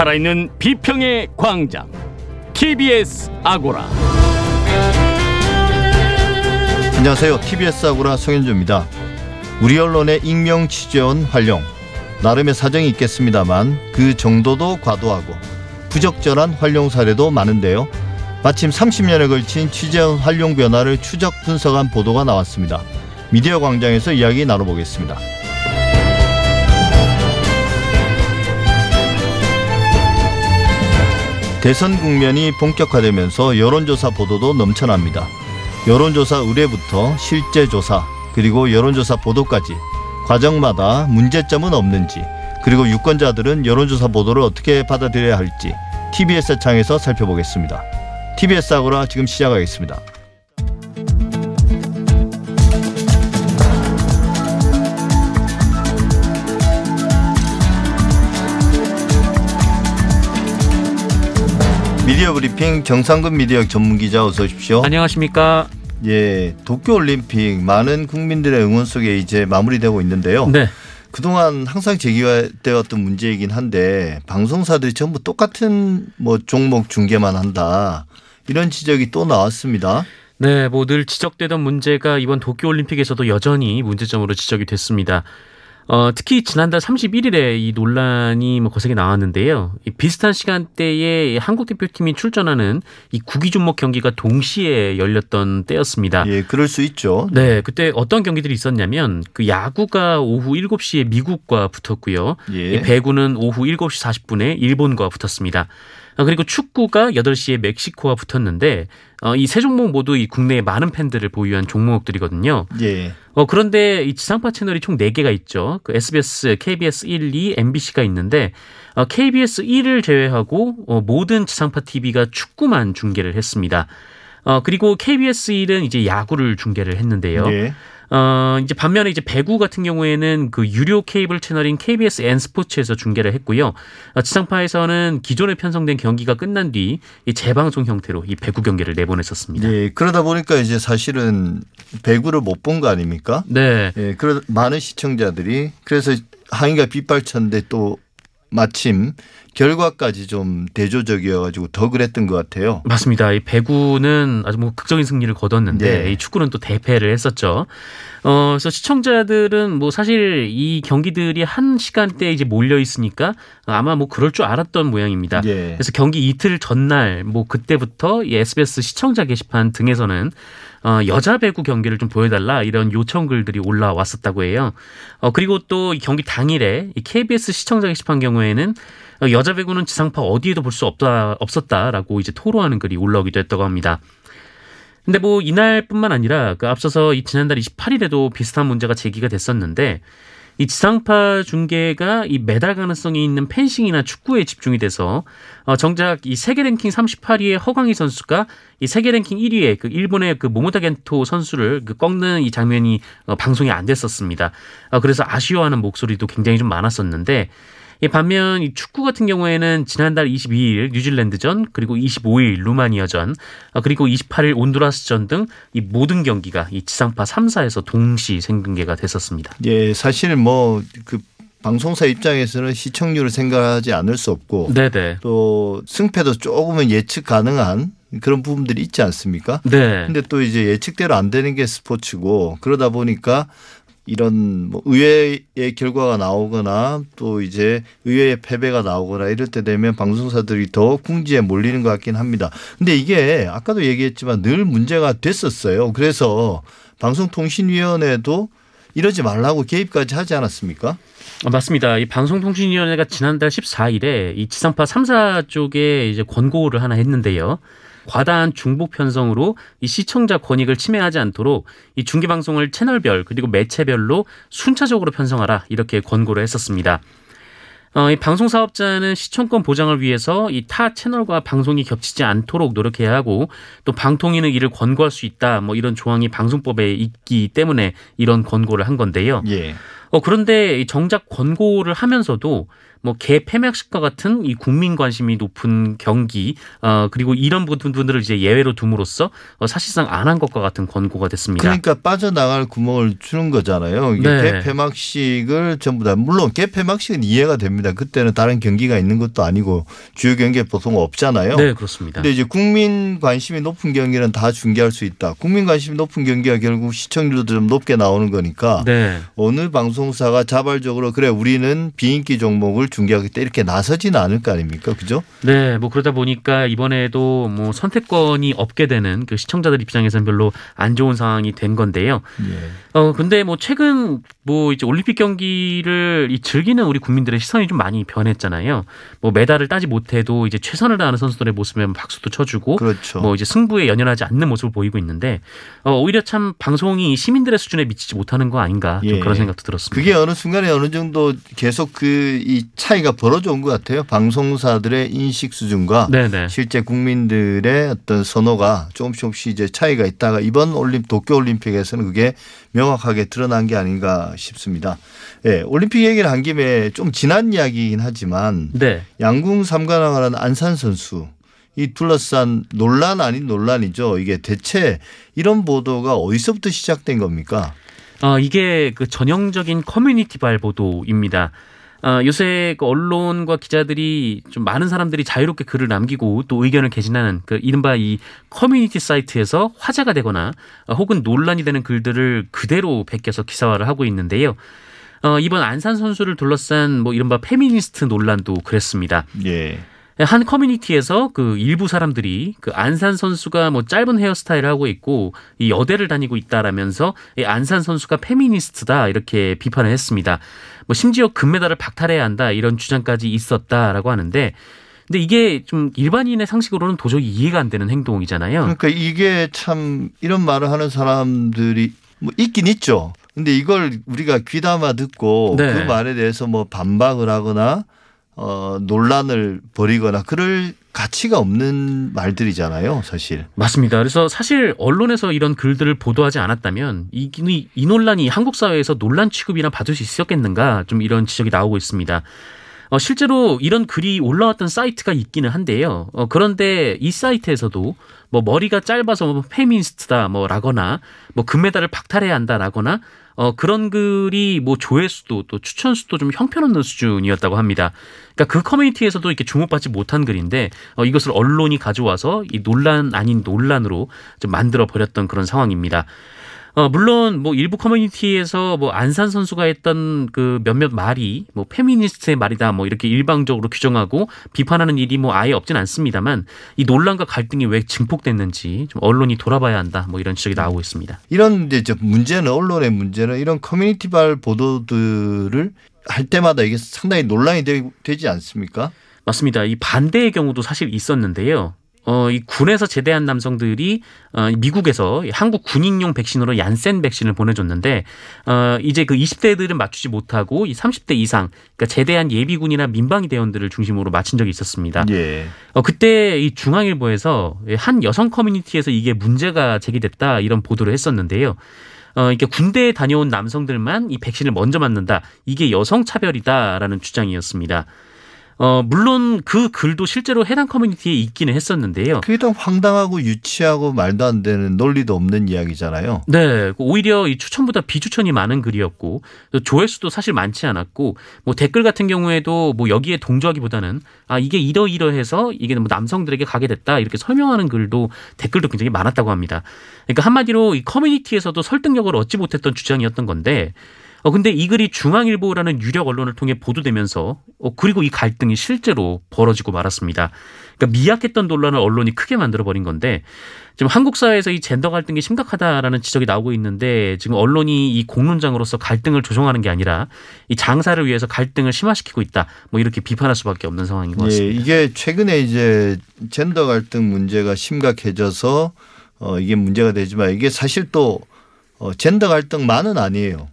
살아있는 비평의 광장 TBS 아고라 안녕하세요. TBS 아고라 송현주입니다. 우리 언론의 익명 취재원 활용 나름의 사정이 있겠습니다만 그 정도도 과도하고 부적절한 활용 사례도 많은데요. 마침 30년에 걸친 취재원 활용 변화를 추적 분석한 보도가 나왔습니다. 미디어 광장에서 이야기 나눠보겠습니다. 대선 국면이 본격화되면서 여론조사 보도도 넘쳐납니다. 여론조사 의뢰부터 실제 조사 그리고 여론조사 보도까지 과정마다 문제점은 없는지 그리고 유권자들은 여론조사 보도를 어떻게 받아들여야 할지 TBS 창에서 살펴보겠습니다. TBS 아고라 지금 시작하겠습니다. 미디어 브리핑 정상근 미디어 전문 기자 어서 오십시오. 안녕하십니까? 예, 도쿄 올림픽 많은 국민들의 응원 속에 이제 마무리되고 있는데요. 네. 그동안 항상 제기되었던 문제이긴 한데 방송사들이 전부 똑같은 뭐 종목 중계만 한다. 이런 지적이 또 나왔습니다. 네, 뭐 늘 지적되던 문제가 이번 도쿄올림픽에서도 여전히 문제점으로 지적이 됐습니다. 어, 특히 지난달 31일에 이 논란이 뭐 거세게 나왔는데요. 이 비슷한 시간대에 한국 대표팀이 출전하는 이 구기 종목 경기가 동시에 열렸던 때였습니다. 예, 그럴 수 있죠. 네, 그때 어떤 경기들이 있었냐면 그 야구가 오후 7시에 미국과 붙었고요. 예. 이 배구는 오후 7시 40분에 일본과 붙었습니다. 어, 그리고 축구가 8시에 멕시코와 붙었는데 어, 이 세 종목 모두 이 국내에 많은 팬들을 보유한 종목들이거든요. 예. 어, 그런데 이 지상파 채널이 총 4개가 있죠. 그 SBS, KBS 1, 2, MBC가 있는데 어, KBS 1을 제외하고 어, 모든 지상파 TV가 축구만 중계를 했습니다. 어, 그리고 KBS 1은 이제 야구를 중계를 했는데요. 예. 어, 이제 반면에 이제 배구 같은 경우에는 그 유료 케이블 채널인 KBS N 스포츠에서 중계를 했고요. 어, 지상파에서는 기존에 편성된 경기가 끝난 뒤이 재방송 형태로 이 배구 경기를 내보냈었습니다. 예. 그러다 보니까 이제 사실은 배구를 못 본 거 아닙니까? 네. 예. 그러 많은 시청자들이 그래서 항의가 빗발쳤는데 또 마침 결과까지 좀 대조적이어가지고 더 그랬던 것 같아요. 맞습니다. 이 배구는 아주 뭐 극적인 승리를 거뒀는데 네. 이 축구는 또 대패를 했었죠. 어, 그래서 시청자들은 뭐 사실 이 경기들이 한 시간대에 이제 몰려 있으니까 아마 뭐 그럴 줄 알았던 모양입니다. 예. 그래서 경기 이틀 전날 뭐 그때부터 이 SBS 시청자 게시판 등에서는 어, 여자 배구 경기를 좀 보여달라 이런 요청 글들이 올라왔었다고 해요. 어, 그리고 또이 경기 당일에 이 KBS 시청자 게시판 경우에는 어, 여자 배구는 지상파 어디에도 볼 수 없다 없었다라고 이제 토로하는 글이 올라오기도 했다고 합니다. 근데 뭐 이날뿐만 아니라 그 앞서서 이 지난달 28일에도 비슷한 문제가 제기가 됐었는데 이 지상파 중계가 이 메달 가능성이 있는 펜싱이나 축구에 집중이 돼서 어 정작 이 세계 랭킹 38위의 허광희 선수가 이 세계 랭킹 1위의 그 일본의 그 모모타 겐토 선수를 그 꺾는 이 장면이 어 방송이 안 됐었습니다. 어 그래서 아쉬워하는 목소리도 굉장히 좀 많았었는데 이 반면 이 축구 같은 경우에는 지난달 22일 뉴질랜드전 그리고 25일 루마니아전 어, 그리고 28일 온두라스전 등 이 모든 경기가 이 지상파 3사에서 동시 생중계가 됐었습니다. 예, 사실 뭐그 방송사 입장에서는 시청률을 생각하지 않을 수 없고 네네. 또 승패도 조금은 예측 가능한 그런 부분들이 있지 않습니까? 네. 근데 또 이제 예측대로 안 되는 게 스포츠고 그러다 보니까 이런 뭐 의외의 결과가 나오거나 또 이제 의외의 패배가 나오거나 이럴 때 되면 방송사들이 더 궁지에 몰리는 것 같긴 합니다. 근데 이게 아까도 얘기했지만 늘 문제가 됐었어요. 그래서 방송통신위원회도 이러지 말라고 개입까지 하지 않았습니까? 어, 맞습니다. 이 방송통신위원회가 지난달 14일에 이 지상파 3사 쪽에 이제 권고를 하나 했는데요. 과다한 중복 편성으로 이 시청자 권익을 침해하지 않도록 이 중계 방송을 채널별 그리고 매체별로 순차적으로 편성하라 이렇게 권고를 했었습니다. 어, 이 방송 사업자는 시청권 보장을 위해서 이 타 채널과 방송이 겹치지 않도록 노력해야 하고 또 방통위는 이를 권고할 수 있다 뭐 이런 조항이 방송법에 있기 때문에 이런 권고를 한 건데요. 예. 어, 그런데 이 정작 권고를 하면서도 뭐 개폐막식과 같은 이 국민 관심이 높은 경기 어 그리고 이런 부분들을 이제 예외로 둠으로써 어, 사실상 안 한 것과 같은 권고가 됐습니다. 그러니까 빠져나갈 구멍을 주는 거잖아요. 이게 네. 개폐막식을 전부 다 물론 개폐막식은 이해가 됩니다. 그때는 다른 경기가 있는 것도 아니고 주요 경기에 보통 없잖아요. 네, 그렇습니다. 근데 이제 국민 관심이 높은 경기는 다 중계할 수 있다. 국민 관심이 높은 경기가 결국 시청률도 좀 높게 나오는 거니까 네. 어느 방송 사가 자발적으로 그래 우리는 비인기 종목을 중계하겠다 이렇게 나서지는 않을 거 아닙니까? 그죠? 네, 뭐 그러다 보니까 이번에도 뭐 선택권이 없게 되는 그 시청자들 입장에서는 별로 안 좋은 상황이 된 건데요. 예. 어 근데 뭐 최근 뭐 이제 올림픽 경기를 이 즐기는 우리 국민들의 시선이 좀 많이 변했잖아요. 뭐 메달을 따지 못해도 이제 최선을 다하는 선수들의 모습에 박수도 쳐주고 그렇죠. 뭐 이제 승부에 연연하지 않는 모습을 보이고 있는데 어, 오히려 참 방송이 시민들의 수준에 미치지 못하는 거 아닌가 좀 예. 그런 생각도 들었습니다. 그게 어느 순간에 어느 정도 계속 그 이 차이가 벌어져 온 것 같아요. 방송사들의 인식 수준과 네네. 실제 국민들의 어떤 선호가 조금씩 조금씩 이제 차이가 있다가 이번 올림 도쿄 올림픽에서는 그게 명확하게 드러난 게 아닌가 싶습니다. 예, 올림픽 얘기를 한 김에 좀 지난 이야기이긴 하지만 네. 양궁 삼관왕을 안산 선수 이 둘러싼 논란 아닌 논란이죠. 이게 대체 이런 보도가 어디서부터 시작된 겁니까? 어, 이게 그 전형적인 커뮤니티발 보도입니다. 어, 요새 그 언론과 기자들이 좀 많은 사람들이 자유롭게 글을 남기고 또 의견을 개진하는 그 이른바 이 커뮤니티 사이트에서 화제가 되거나 어, 혹은 논란이 되는 글들을 그대로 베껴서 기사화를 하고 있는데요. 어, 이번 안산 선수를 둘러싼 뭐 이른바 페미니스트 논란도 그랬습니다. 예. 한 커뮤니티에서 그 일부 사람들이 그 안산 선수가 뭐 짧은 헤어스타일을 하고 있고 이 여대를 다니고 있다라면서 이 안산 선수가 페미니스트다 이렇게 비판을 했습니다. 뭐 심지어 금메달을 박탈해야 한다 이런 주장까지 있었다라고 하는데 근데 이게 좀 일반인의 상식으로는 도저히 이해가 안 되는 행동이잖아요. 그러니까 이게 참 이런 말을 하는 사람들이 뭐 있긴 있죠. 근데 이걸 우리가 귀담아 듣고 네. 그 말에 대해서 뭐 반박을 하거나 어 논란을 벌이거나 그럴 가치가 없는 말들이잖아요, 사실. 맞습니다. 그래서 사실 언론에서 이런 글들을 보도하지 않았다면 이, 이, 이 논란이 한국 사회에서 논란 취급이나 받을 수 있었겠는가 좀 이런 지적이 나오고 있습니다. 어, 실제로 이런 글이 올라왔던 사이트가 있기는 한데요. 어, 그런데 이 사이트에서도 뭐 머리가 짧아서 뭐 페미니스트다 뭐라거나 뭐 금메달을 박탈해야 한다라거나 어, 그런 글이 뭐 조회수도 또 추천수도 좀 형편없는 수준이었다고 합니다. 그러니까 그 커뮤니티에서도 이렇게 주목받지 못한 글인데 어, 이것을 언론이 가져와서 이 논란 아닌 논란으로 좀 만들어 버렸던 그런 상황입니다. 어, 물론 뭐 일부 커뮤니티에서 뭐 안산 선수가 했던 그 몇몇 말이 뭐 페미니스트의 말이다 뭐 이렇게 일방적으로 규정하고 비판하는 일이 뭐 아예 없진 않습니다만 이 논란과 갈등이 왜 증폭됐는지 좀 언론이 돌아봐야 한다 뭐 이런 지적이 나오고 있습니다. 이런 이제 저 문제는 언론의 문제는 이런 커뮤니티발 보도들을 할 때마다 이게 상당히 논란이 되, 되지 않습니까? 맞습니다. 이 반대의 경우도 사실 있었는데요. 어, 이 군에서 제대한 남성들이 어, 미국에서 한국 군인용 백신으로 얀센 백신을 보내줬는데 어, 이제 그 20대들은 맞추지 못하고 이 30대 이상 그러니까 제대한 예비군이나 민방위 대원들을 중심으로 맞힌 적이 있었습니다. 예. 어, 그때 이 중앙일보에서 한 여성 커뮤니티에서 이게 문제가 제기됐다 이런 보도를 했었는데요. 어, 이게 군대에 다녀온 남성들만 이 백신을 먼저 맞는다. 이게 여성 차별이다라는 주장이었습니다. 어, 물론 그 글도 실제로 해당 커뮤니티에 있기는 했었는데요. 그게 더 황당하고 유치하고 말도 안 되는 논리도 없는 이야기잖아요. 네, 오히려 이 추천보다 비추천이 많은 글이었고 또 조회수도 사실 많지 않았고 뭐 댓글 같은 경우에도 뭐 여기에 동조하기보다는 아 이게 이러이러해서 이게 뭐 남성들에게 가게 됐다 이렇게 설명하는 글도 댓글도 굉장히 많았다고 합니다. 그러니까 한마디로 이 커뮤니티에서도 설득력을 얻지 못했던 주장이었던 건데 어 근데 이 글이 중앙일보라는 유력 언론을 통해 보도되면서 어 그리고 이 갈등이 실제로 벌어지고 말았습니다. 그러니까 미약했던 논란을 언론이 크게 만들어 버린 건데 지금 한국 사회에서 이 젠더 갈등이 심각하다라는 지적이 나오고 있는데 지금 언론이 이 공론장으로서 갈등을 조정하는 게 아니라 이 장사를 위해서 갈등을 심화시키고 있다. 뭐 이렇게 비판할 수밖에 없는 상황인 것 예, 같습니다. 이게 최근에 이제 젠더 갈등 문제가 심각해져서 어 이게 문제가 되지만 이게 사실 또 어, 젠더 갈등만은 아니에요.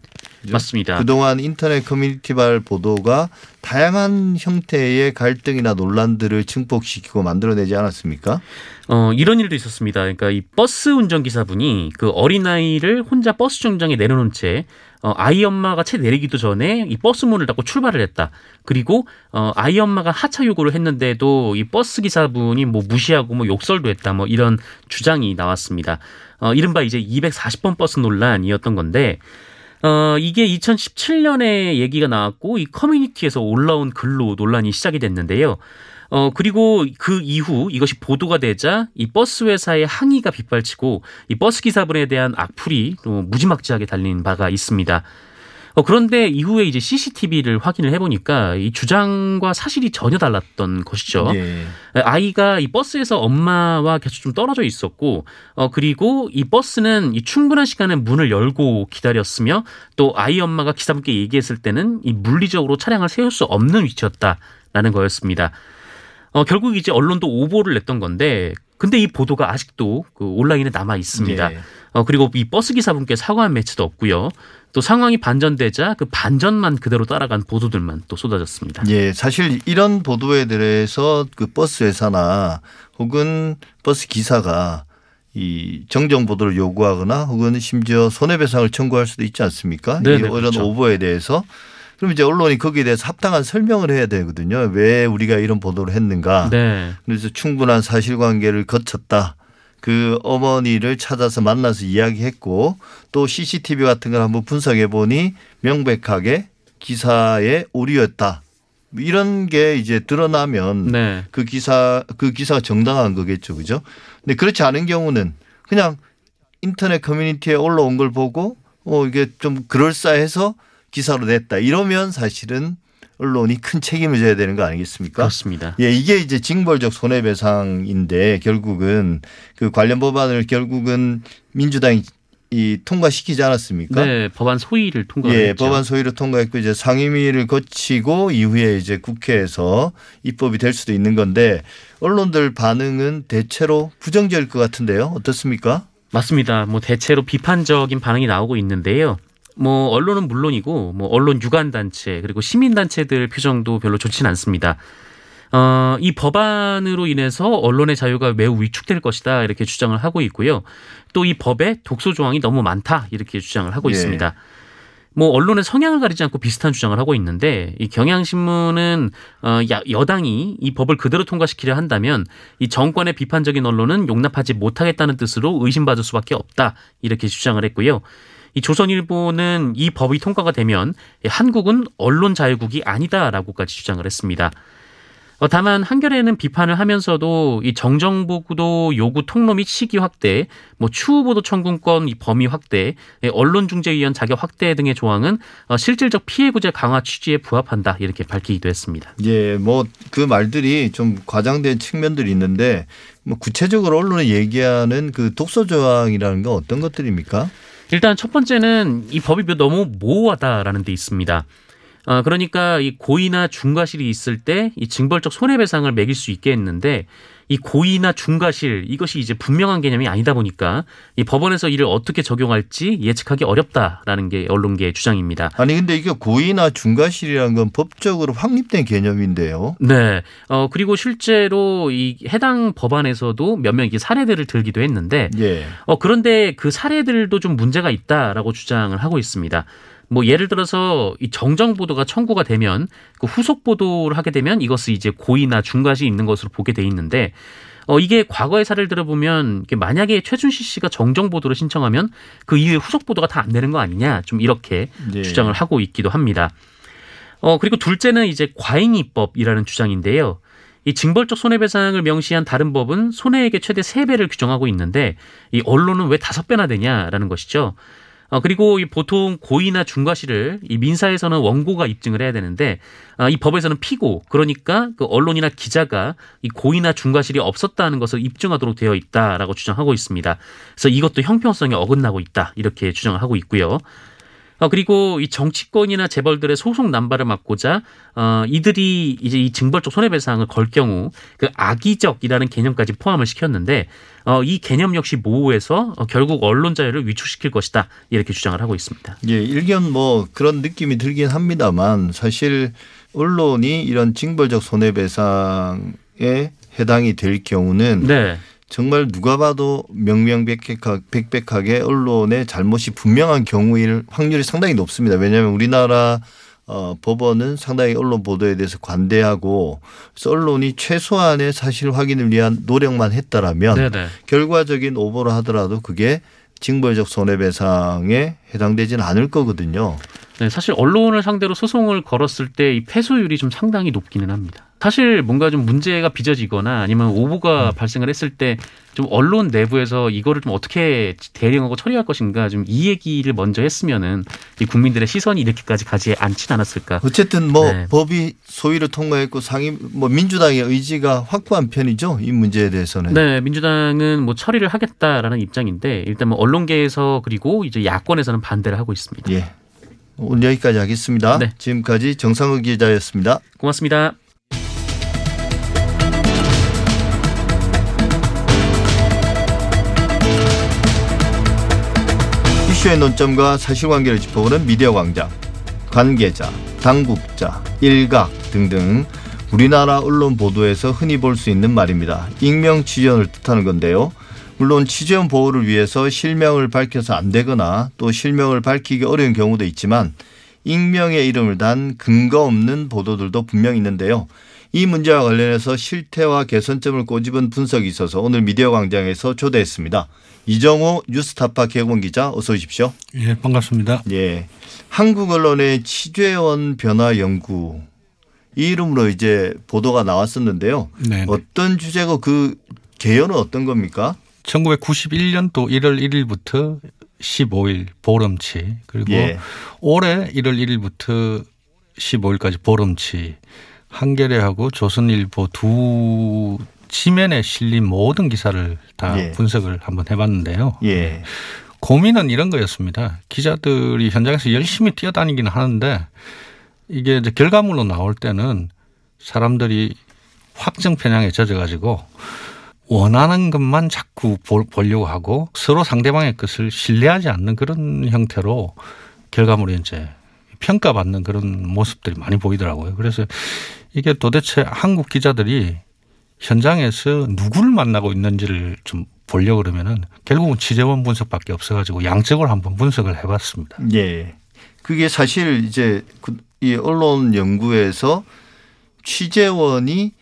맞습니다. 그동안 인터넷 커뮤니티발 보도가 다양한 형태의 갈등이나 논란들을 증폭시키고 만들어내지 않았습니까? 어, 이런 일도 있었습니다. 그러니까 이 버스 운전기사분이 그 어린아이를 혼자 버스 정장에 내려놓은 채 어, 아이 엄마가 채 내리기도 전에 이 버스 문을 닫고 출발을 했다. 그리고 어, 아이 엄마가 하차 요구를 했는데도 이 버스 기사분이 뭐 무시하고 뭐 욕설도 했다. 뭐 이런 주장이 나왔습니다. 어, 이른바 이제 240번 버스 논란이었던 건데 어, 이게 2017년에 얘기가 나왔고 이 커뮤니티에서 올라온 글로 논란이 시작이 됐는데요. 어, 그리고 그 이후 이것이 보도가 되자 이 버스 회사의 항의가 빗발치고 이 버스 기사분에 대한 악플이 또 무지막지하게 달린 바가 있습니다. 어, 그런데 이후에 이제 CCTV를 확인을 해보니까 이 주장과 사실이 전혀 달랐던 것이죠. 예. 아이가 이 버스에서 엄마와 계속 좀 떨어져 있었고, 어, 그리고 이 버스는 이 충분한 시간에 문을 열고 기다렸으며 또 아이 엄마가 기사분께 얘기했을 때는 이 물리적으로 차량을 세울 수 없는 위치였다라는 거였습니다. 어, 결국 이제 언론도 오보를 냈던 건데, 근데 이 보도가 아직도 그 온라인에 남아 있습니다. 예. 어, 그리고 이 버스 기사분께 사과한 매체도 없고요. 또 상황이 반전되자 그 반전만 그대로 따라간 보도들만 또 쏟아졌습니다. 예, 사실 이런 보도에 대해서 그 버스 회사나 혹은 버스 기사가 이 정정 보도를 요구하거나 혹은 심지어 손해배상을 청구할 수도 있지 않습니까? 네네, 이 이런 그렇죠. 오보에 대해서 그럼 이제 언론이 거기에 대해서 합당한 설명을 해야 되거든요. 왜 우리가 이런 보도를 했는가? 네. 그래서 충분한 사실관계를 거쳤다. 그 어머니를 찾아서 만나서 이야기했고 또 CCTV 같은 걸 한번 분석해 보니 명백하게 기사의 오류였다. 이런 게 이제 드러나면 네. 그 기사 그 기사가 정당한 거겠죠, 그죠? 근데 그렇지 않은 경우는 그냥 인터넷 커뮤니티에 올라온 걸 보고 어 이게 좀 그럴싸해서 기사로 냈다. 이러면 사실은 언론이 큰 책임을 져야 되는 거 아니겠습니까? 그렇습니다. 예, 이게 이제 징벌적 손해배상인데 결국은 그 관련 법안을 결국은 민주당이 이 통과시키지 않았습니까? 네, 법안 소위를 예, 통과했죠. 법안 소위를 통과했고 이제 상임위를 거치고 이후에 이제 국회에서 입법이 될 수도 있는 건데 언론들 반응은 대체로 부정적일 것 같은데요. 어떻습니까? 맞습니다. 뭐 대체로 비판적인 반응이 나오고 있는데요. 뭐 언론은 물론이고 뭐 언론 유관 단체 그리고 시민 단체들 표정도 별로 좋지는 않습니다. 어, 이 법안으로 인해서 언론의 자유가 매우 위축될 것이다 이렇게 주장을 하고 있고요. 또 이 법에 독소 조항이 너무 많다 이렇게 주장을 하고 예. 있습니다. 뭐 언론의 성향을 가리지 않고 비슷한 주장을 하고 있는데 이 경향신문은 어, 야- 여당이 이 법을 그대로 통과시키려 한다면 이 정권의 비판적인 언론은 용납하지 못하겠다는 뜻으로 의심받을 수밖에 없다 이렇게 주장을 했고요. 이 조선일보는 이 법이 통과가 되면 한국은 언론 자유국이 아니다라고까지 주장을 했습니다. 어, 다만 한겨레는 비판을 하면서도 이 정정보도 요구 통로 및 시기 확대, 뭐 추후 보도 청구권 이 범위 확대, 예, 언론중재위원 자격 확대 등의 조항은 어, 실질적 피해 구제 강화 취지에 부합한다 이렇게 밝히기도 했습니다. 예, 뭐 그 말들이 좀 과장된 측면들이 있는데 뭐 구체적으로 언론이 얘기하는 그 독소 조항이라는 건 어떤 것들입니까? 일단 첫 번째는 이 법이 너무 모호하다라는 데 있습니다. 어, 그러니까 이 고의나 중과실이 있을 때 이 징벌적 손해배상을 매길 수 있게 했는데 이 고의나 중과실 이것이 이제 분명한 개념이 아니다 보니까 이 법원에서 이를 어떻게 적용할지 예측하기 어렵다라는 게 언론계의 주장입니다. 아니 근데 이게 고의나 중과실이라는 건 법적으로 확립된 개념인데요. 네. 어, 그리고 실제로 이 해당 법안에서도 몇몇 이게 사례들을 들기도 했는데 예. 어, 그런데 그 사례들도 좀 문제가 있다라고 주장을 하고 있습니다. 뭐 예를 들어서 이 정정 보도가 청구가 되면 그 후속 보도를 하게 되면 이것을 이제 고의나 중과시 있는 것으로 보게 돼 있는데 어 이게 과거의 사례를 들어보면 만약에 최준실 씨가 정정 보도를 신청하면 그 이후에 후속 보도가 다 안 되는 거 아니냐 좀 이렇게 예. 주장을 하고 있기도 합니다. 어 그리고 둘째는 이제 과잉이법이라는 주장인데요. 이 징벌적 손해배상을 명시한 다른 법은 손해액의 최대 세배를 규정하고 있는데 이 언론은 왜 다섯 배나 되냐라는 것이죠. 어, 그리고 이 보통 고의나 중과실을 이 민사에서는 원고가 입증을 해야 되는데 아, 이 법에서는 피고 그러니까 그 언론이나 기자가 이 고의나 중과실이 없었다는 것을 입증하도록 되어 있다라고 주장하고 있습니다. 그래서 이것도 형평성에 어긋나고 있다 이렇게 주장을 하고 있고요. 어, 그리고 이 정치권이나 재벌들의 소송 남발을 막고자 어, 이들이 이제 이 징벌적 손해배상을 걸 경우 그 악의적이라는 개념까지 포함을 시켰는데 어, 이 개념 역시 모호해서 어, 결국 언론 자유를 위축시킬 것이다 이렇게 주장을 하고 있습니다. 예, 일견 뭐 그런 느낌이 들긴 합니다만 사실 언론이 이런 징벌적 손해배상에 해당이 될 경우는 네. 정말 누가 봐도 명명백백하게 언론의 잘못이 분명한 경우일 확률이 상당히 높습니다. 왜냐하면 우리나라 어, 법원은 상당히 언론 보도에 대해서 관대하고 언론이 최소한의 사실 확인을 위한 노력만 했다라면 네네. 결과적인 오보를 하더라도 그게 징벌적 손해배상에 해당되지는 않을 거거든요. 네, 사실 언론을 상대로 소송을 걸었을 때 이 패소율이 좀 상당히 높기는 합니다. 사실 뭔가 좀 문제가 빚어지거나 아니면 오보가 발생을 했을 때 좀 언론 내부에서 이거를 좀 어떻게 대응하고 처리할 것인가 좀 이 얘기를 먼저 했으면은 이 국민들의 시선이 이렇게까지 가지 않진 않았을까. 어쨌든 뭐 네. 법이 소위를 통과했고 상임 뭐 민주당의 의지가 확고한 편이죠. 이 문제에 대해서는. 네, 민주당은 뭐 처리를 하겠다라는 입장인데 일단 뭐 언론계에서 그리고 이제 야권에서는 반대를 하고 있습니다. 예. 오늘 여기까지 하겠습니다. 네. 지금까지 정상욱 기자였습니다. 고맙습니다. 이슈의 논점과 사실관계를 짚어보는 미디어 광장. 관계자, 당국자, 일각 등등 우리나라 언론 보도에서 흔히 볼 수 있는 말입니다. 익명 취재원을 뜻하는 건데요. 물론 취재원 보호를 위해서 실명을 밝혀서 안 되거나 또 실명을 밝히기 어려운 경우도 있지만 익명의 이름을 단 근거 없는 보도들도 분명 있는데요. 이 문제와 관련해서 실태와 개선점을 꼬집은 분석이 있어서 오늘 미디어 광장에서 초대했습니다. 이정호 뉴스타파 개공 기자 어서 오십시오. 예, 반갑습니다. 예. 한국 언론의 취재원 변화 연구 이 이름으로 이제 보도가 나왔었는데요. 네. 어떤 주제고 그 개요는 어떤 겁니까? 1991년도 1월 1일부터 15일 보름치 그리고 예. 올해 1월 1일부터 15일까지 보름치 한겨레하고 조선일보 두 지면에 실린 모든 기사를 다 예. 분석을 한번 해봤는데요. 예. 고민은 이런 거였습니다. 기자들이 현장에서 열심히 뛰어다니기는 하는데 이게 이제 결과물로 나올 때는 사람들이 확정 편향에 젖어가지고 원하는 것만 자꾸 보- 보려고 하고 서로 상대방의 것을 신뢰하지 않는 그런 형태로 결과물에 이제 평가받는 그런 모습들이 많이 보이더라고요. 그래서 이게 도대체 한국 기자들이 현장에서 누구를 만나고 있는지를 좀 보려고 그러면은 결국은 취재원 분석밖에 없어가지고 양적으로 한번 분석을 해봤습니다. 예. 그게 사실 이제 그- 이 언론 연구에서 취재원이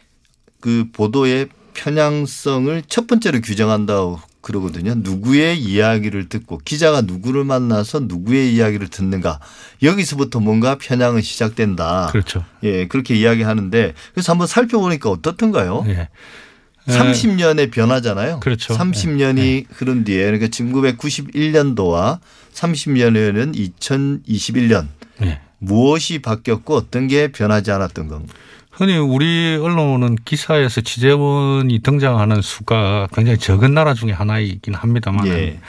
그 보도의 편향성을 첫 번째로 규정한다고 그러거든요. 누구의 이야기를 듣고 기자가 누구를 만나서 누구의 이야기를 듣는가 여기서부터 뭔가 편향은 시작된다. 그렇죠. 예, 그렇게 이야기하는데 그래서 한번 살펴보니까 어떻던가요? 예. 30년의 변화잖아요. 그렇죠. 30년이 흐른 뒤에 그러니까 1991년도와 30년에는 2021년 예. 무엇이 바뀌었고 어떤 게 변하지 않았던 건가? 흔히 우리 언론은 기사에서 취재원이 등장하는 수가 굉장히 적은 나라 중에 하나이긴 합니다만 예.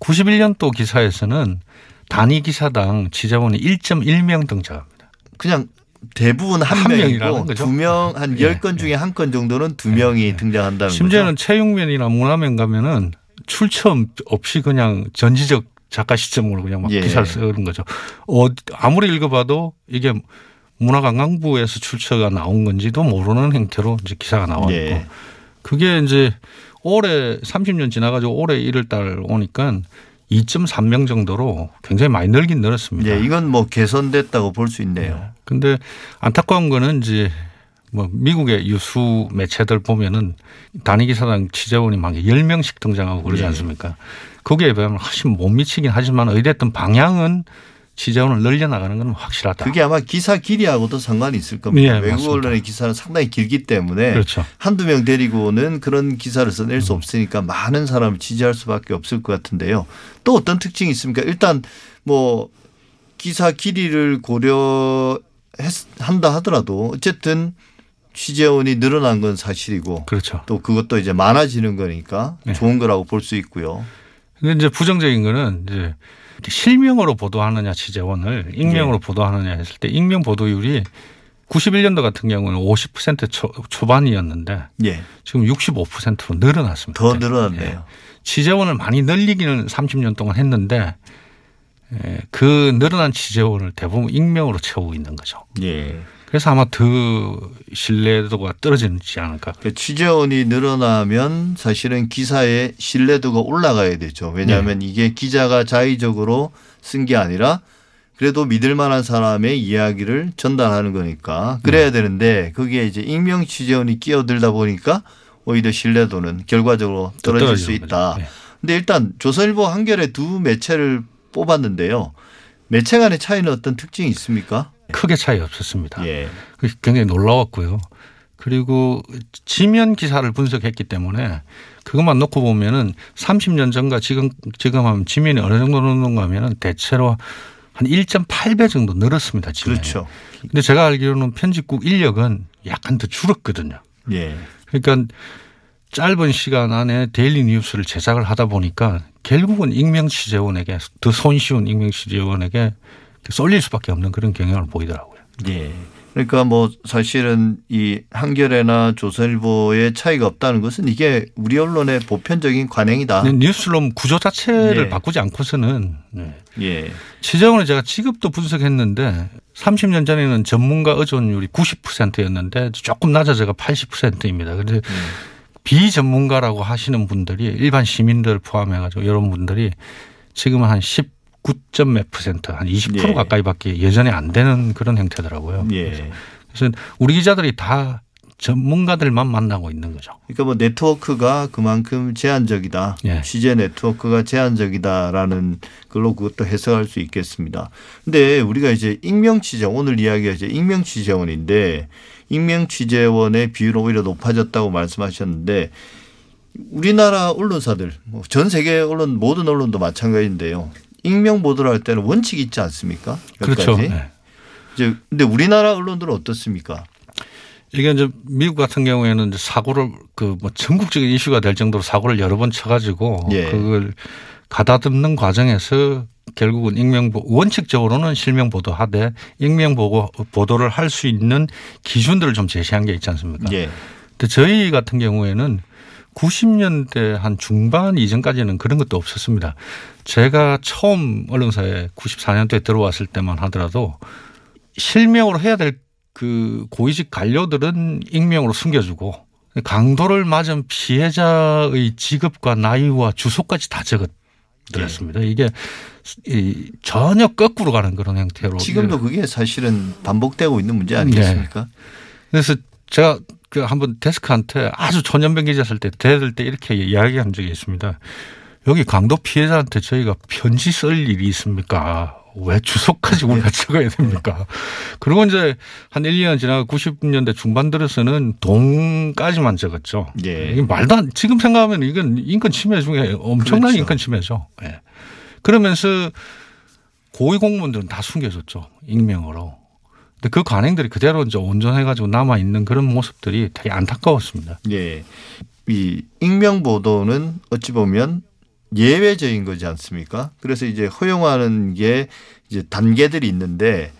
91년도 기사에서는 단위 기사당 취재원이 1.1명 등장합니다. 그냥 대부분 한, 한 명이고. 두 명한 예, 열건 중에 한 건 정도는 두 명이 등장한다는 심지어는 거죠. 채용면이나 문화면 가면은 출처 없이 그냥 전지적 작가 시점으로 그냥 막 예. 기사를 쓰는 거죠. 어, 아무리 읽어봐도 이게 문화관광부에서 출처가 나온 건지도 모르는 형태로 이제 기사가 있고 예. 그게 이제 올해 30년 지나가지고 올해 1월 달 오니까 2.3명 정도로 굉장히 많이 늘긴 늘었습니다. 예, 이건 뭐 개선됐다고 볼 수 있네요. 근데 안타까운 거는 이제 뭐 미국의 유수 매체들 보면은 단위 기사당 취재원이 막 10명씩 등장하고 그러지 네. 않습니까? 거기에 비하면 훨씬 못 미치긴 하지만 어찌됐든 방향은 취재원을 늘려나가는 건 확실하다. 그게 아마 기사 길이하고도 상관이 있을 겁니다. 예, 외국 맞습니다. 언론의 기사는 상당히 길기 때문에 그렇죠. 한두 명 데리고는 그런 기사를 써낼 음. 수 없으니까 많은 사람을 지지할 수밖에 없을 것 같은데요. 또 어떤 특징이 있습니까? 일단 뭐 기사 길이를 고려한다 하더라도 어쨌든 취재원이 늘어난 건 사실이고 그렇죠. 또 그것도 이제 많아지는 거니까 네. 좋은 거라고 볼 수 있고요. 근데 이제 부정적인 거는 이제 실명으로 보도하느냐 취재원을 익명으로 네. 보도하느냐 했을 때 익명 보도율이 91년도 같은 경우는 50% 초, 초반이었는데 예. 지금 65%로 늘어났습니다. 더 늘어났네요. 취재원을 많이 늘리기는 30년 동안 했는데 예, 그 늘어난 취재원을 대부분 익명으로 채우고 있는 거죠. 예. 그래서 아마 더 신뢰도가 떨어지지 않을까. 그 취재원이 늘어나면 사실은 기사의 신뢰도가 올라가야 되죠. 왜냐하면 네. 이게 기자가 자의적으로 쓴 게 아니라 그래도 믿을 만한 사람의 이야기를 전달하는 거니까 그래야 네. 되는데 거기에 이제 익명 취재원이 끼어들다 보니까 오히려 신뢰도는 결과적으로 떨어질 수 있다. 네. 근데 일단 조선일보 한겨레 두 매체를 뽑았는데요. 매체 간의 차이는 어떤 특징이 있습니까? 크게 차이 없었습니다. 예. 그 굉장히 놀라웠고요. 그리고 지면 기사를 분석했기 때문에 그것만 놓고 보면은 30년 전과 지금 지금 하면 지면이 어느 정도 늘는가 하면은 대체로 한 1.8배 정도 늘었습니다. 지면이. 그렇죠. 근데 제가 알기로는 편집국 인력은 약간 더 줄었거든요. 예. 그러니까 짧은 시간 안에 daily 뉴스를 제작을 하다 보니까 결국은 익명 취재원에게 더 손쉬운 익명 취재원에게 쏠릴 수밖에 없는 그런 경향을 보이더라고요. 예. 그러니까 뭐 사실은 이 한겨레나 조선일보의 차이가 없다는 것은 이게 우리 언론의 보편적인 관행이다. 근데 newsroom 구조 자체를 예. 바꾸지 않고서는 네. 예. 취재원을 제가 직업도 분석했는데 30년 전에는 전문가 의존율이 90%였는데 조금 낮아져가 80%입니다. 근데 비전문가라고 하시는 분들이 일반 시민들 포함해가지고 이런 분들이 지금은 한 19점 몇 퍼센트, 한 20% 예. 가까이밖에 예전에 안 되는 그런 형태더라고요. 예. 그래서 우리 기자들이 다 전문가들만 만나고 있는 거죠. 그러니까 뭐 네트워크가 그만큼 제한적이다. 예. 취재 네트워크가 제한적이다라는 걸로 그것도 해석할 수 있겠습니다. 근데 우리가 이제 익명 취재 오늘 이야기가 이제 익명 취재원인데 익명 취재원의 비율은 오히려 높아졌다고 말씀하셨는데 우리나라 언론사들 뭐전 세계 언론 모든 언론도 마찬가지인데요. 익명 보도를 할 때는 원칙이 있지 않습니까? 몇 그렇죠. 가지. 네. 이제 근데 우리나라 언론들은 어떻습니까? 이게 이제 미국 같은 경우에는 이제 사고를 그 뭐 전국적인 이슈가 될 정도로 사고를 여러 번 쳐가지고 예. 그걸 가다듬는 과정에서 결국은 익명 보 원칙적으로는 실명 보도하되 익명 보고 보도를 할 수 있는 기준들을 좀 제시한 게 있지 않습니까? 예. 근데 저희 같은 경우에는 90년대 한 중반 이전까지는 그런 것도 없었습니다. 제가 처음 언론사에 94년도에 들어왔을 때만 하더라도 실명으로 해야 될 그 고위직 관료들은 익명으로 숨겨주고 강도를 맞은 피해자의 직업과 나이와 주소까지 다 적어드렸습니다. 이게 이 전혀 거꾸로 가는 그런 형태로 지금도 그게 사실은 반복되고 있는 문제 아니겠습니까? 그래서 제가 그 한번 데스크한테 아주 초년병 기자 쓸때 대들 때 이렇게 이야기한 적이 있습니다. 여기 강도 피해자한테 저희가 편지 쓸 일이 있습니까? 왜 주소까지 우리가 적어야 됩니까? 그리고 이제 한 1, 2년 지나가 90년대 중반 들어서는 동까지만 적었죠. 예. 이게 말도 안, 지금 생각하면 이건 인권 침해 중에 엄청난 그렇죠. 인권 침해죠. 예. 그러면서 고위 공무원들은 다 숨겨졌죠. 익명으로. 근데 그 관행들이 그대로 이제 온전해가지고 남아 있는 그런 모습들이 되게 안타까웠습니다. 예. 이 익명 보도는 어찌 보면 예외적인 거지 않습니까? 그래서 이제 허용하는 게 이제 단계들이 있는데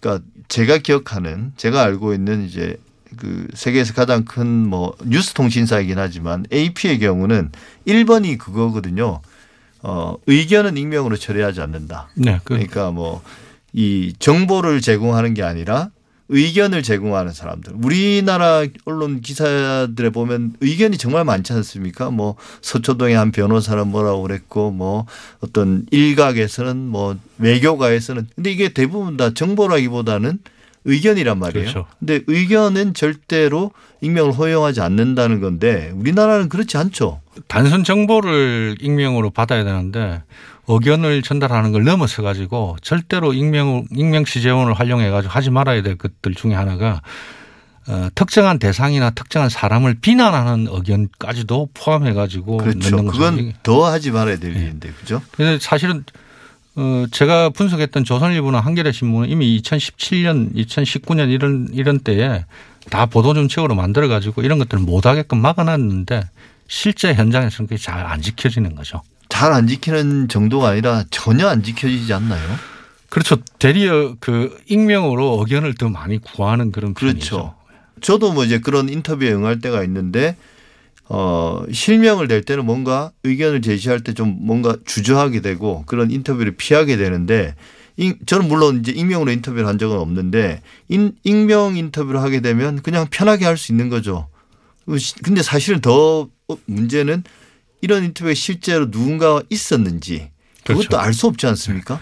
그러니까 제가 기억하는 제가 알고 있는 이제 그 세계에서 가장 큰 뭐 뉴스 통신사이긴 하지만 AP의 경우는 1번이 그거거든요. 어, 의견은 익명으로 처리하지 않는다. 네. 그 그러니까 뭐 이 정보를 제공하는 게 아니라 의견을 제공하는 사람들. 우리나라 언론 기사들에 보면 의견이 정말 많지 않습니까? 뭐 서초동의 한 변호사는 뭐라고 그랬고 뭐 어떤 일각에서는 뭐 외교가에서는 근데 이게 대부분 다 정보라기보다는 의견이란 말이에요. 그렇죠. 근데 의견은 절대로 익명을 허용하지 않는다는 건데 우리나라는 그렇지 않죠. 단순 정보를 익명으로 받아야 되는데 의견을 전달하는 걸 넘어서 가지고 절대로 익명 익명 취재원을 활용해 가지고 하지 말아야 될 것들 중에 하나가 어, 특정한 대상이나 특정한 사람을 비난하는 의견까지도 포함해 가지고 그렇죠. 넣는. 그건 이게 더 하지 말아야 될 일인데 그죠? 그래서 사실은 어 제가 분석했던 조선일보나 한겨레 신문은 이미 2017년, 2019년 이런 이런 때에 다 보도 정책으로 만들어 가지고 이런 것들을 못 하게끔 막아놨는데 실제 현장에서는 그게 잘 안 지켜지는 거죠. 잘 안 지키는 정도가 아니라 전혀 안 지켜지지 않나요? 그렇죠. 대리어 그 익명으로 의견을 더 많이 구하는 그런 편이죠. 그렇죠. 저도 뭐 이제 그런 인터뷰에 응할 때가 있는데 어 실명을 낼 때는 뭔가 의견을 제시할 때 좀 뭔가 주저하게 되고 그런 인터뷰를 피하게 되는데 인- 저는 물론 이제 익명으로 인터뷰를 한 적은 없는데 인, 익명 인터뷰를 하게 되면 그냥 편하게 할 수 있는 거죠. 근데 사실은 더 문제는 이런 인터뷰가 실제로 누군가가 있었는지 그것도 그렇죠. 알수 없지 않습니까?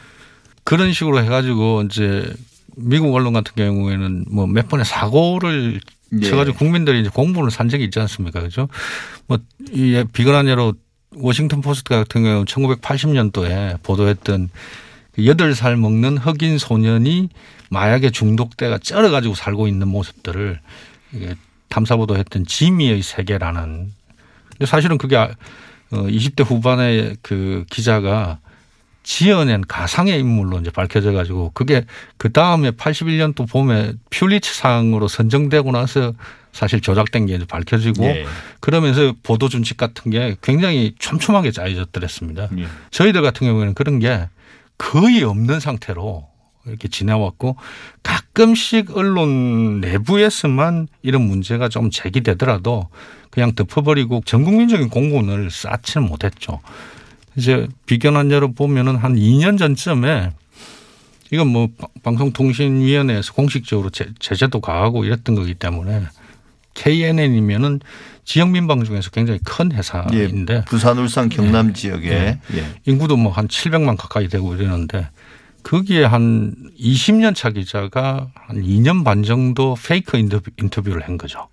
그런 식으로 해가지고 이제 미국 언론 같은 경우에는 뭐 몇 번의 사고를 예. 쳐가지고 국민들이 이제 공분을 산 적이 있지 않습니까? 그죠? 뭐, 이 비근한 예로 워싱턴 포스트 같은 경우는 1980년도에 보도했던 그 8살 먹는 흑인 소년이 마약에 중독돼가 쩔어가지고 살고 있는 모습들을 탐사보도했던 지미의 세계라는 근데 사실은 그게 아- 어, 20대 후반의 그 기자가 지어낸 가상의 인물로 이제 밝혀져 가지고 그게 그 다음에 81년도 봄에 퓰리츠상으로 선정되고 나서 사실 조작된 게 이제 밝혀지고 예. 그러면서 보도 준칙 같은 게 굉장히 촘촘하게 짜여졌더랬습니다. 예. 저희들 같은 경우에는 그런 게 거의 없는 상태로 이렇게 지내왔고 가끔씩 언론 내부에서만 이런 문제가 좀 제기되더라도 그냥 덮어버리고 전 국민적인 공분을 쌓지는 못했죠. 이제 비견한 예로 보면은 한 2년 전쯤에 이건 뭐 방송통신위원회에서 공식적으로 제, 제재도 가하고 이랬던 거기 때문에 KNN이면은 지역 민방 중에서 굉장히 큰 회사인데 부산, 울산, 경남 지역에 예. 예. 인구도 뭐 한 700만 가까이 되고 이러는데 거기에 한 20년 차 기자가 한 2년 반 정도 페이크 인터뷰, 인터뷰를 한 거죠.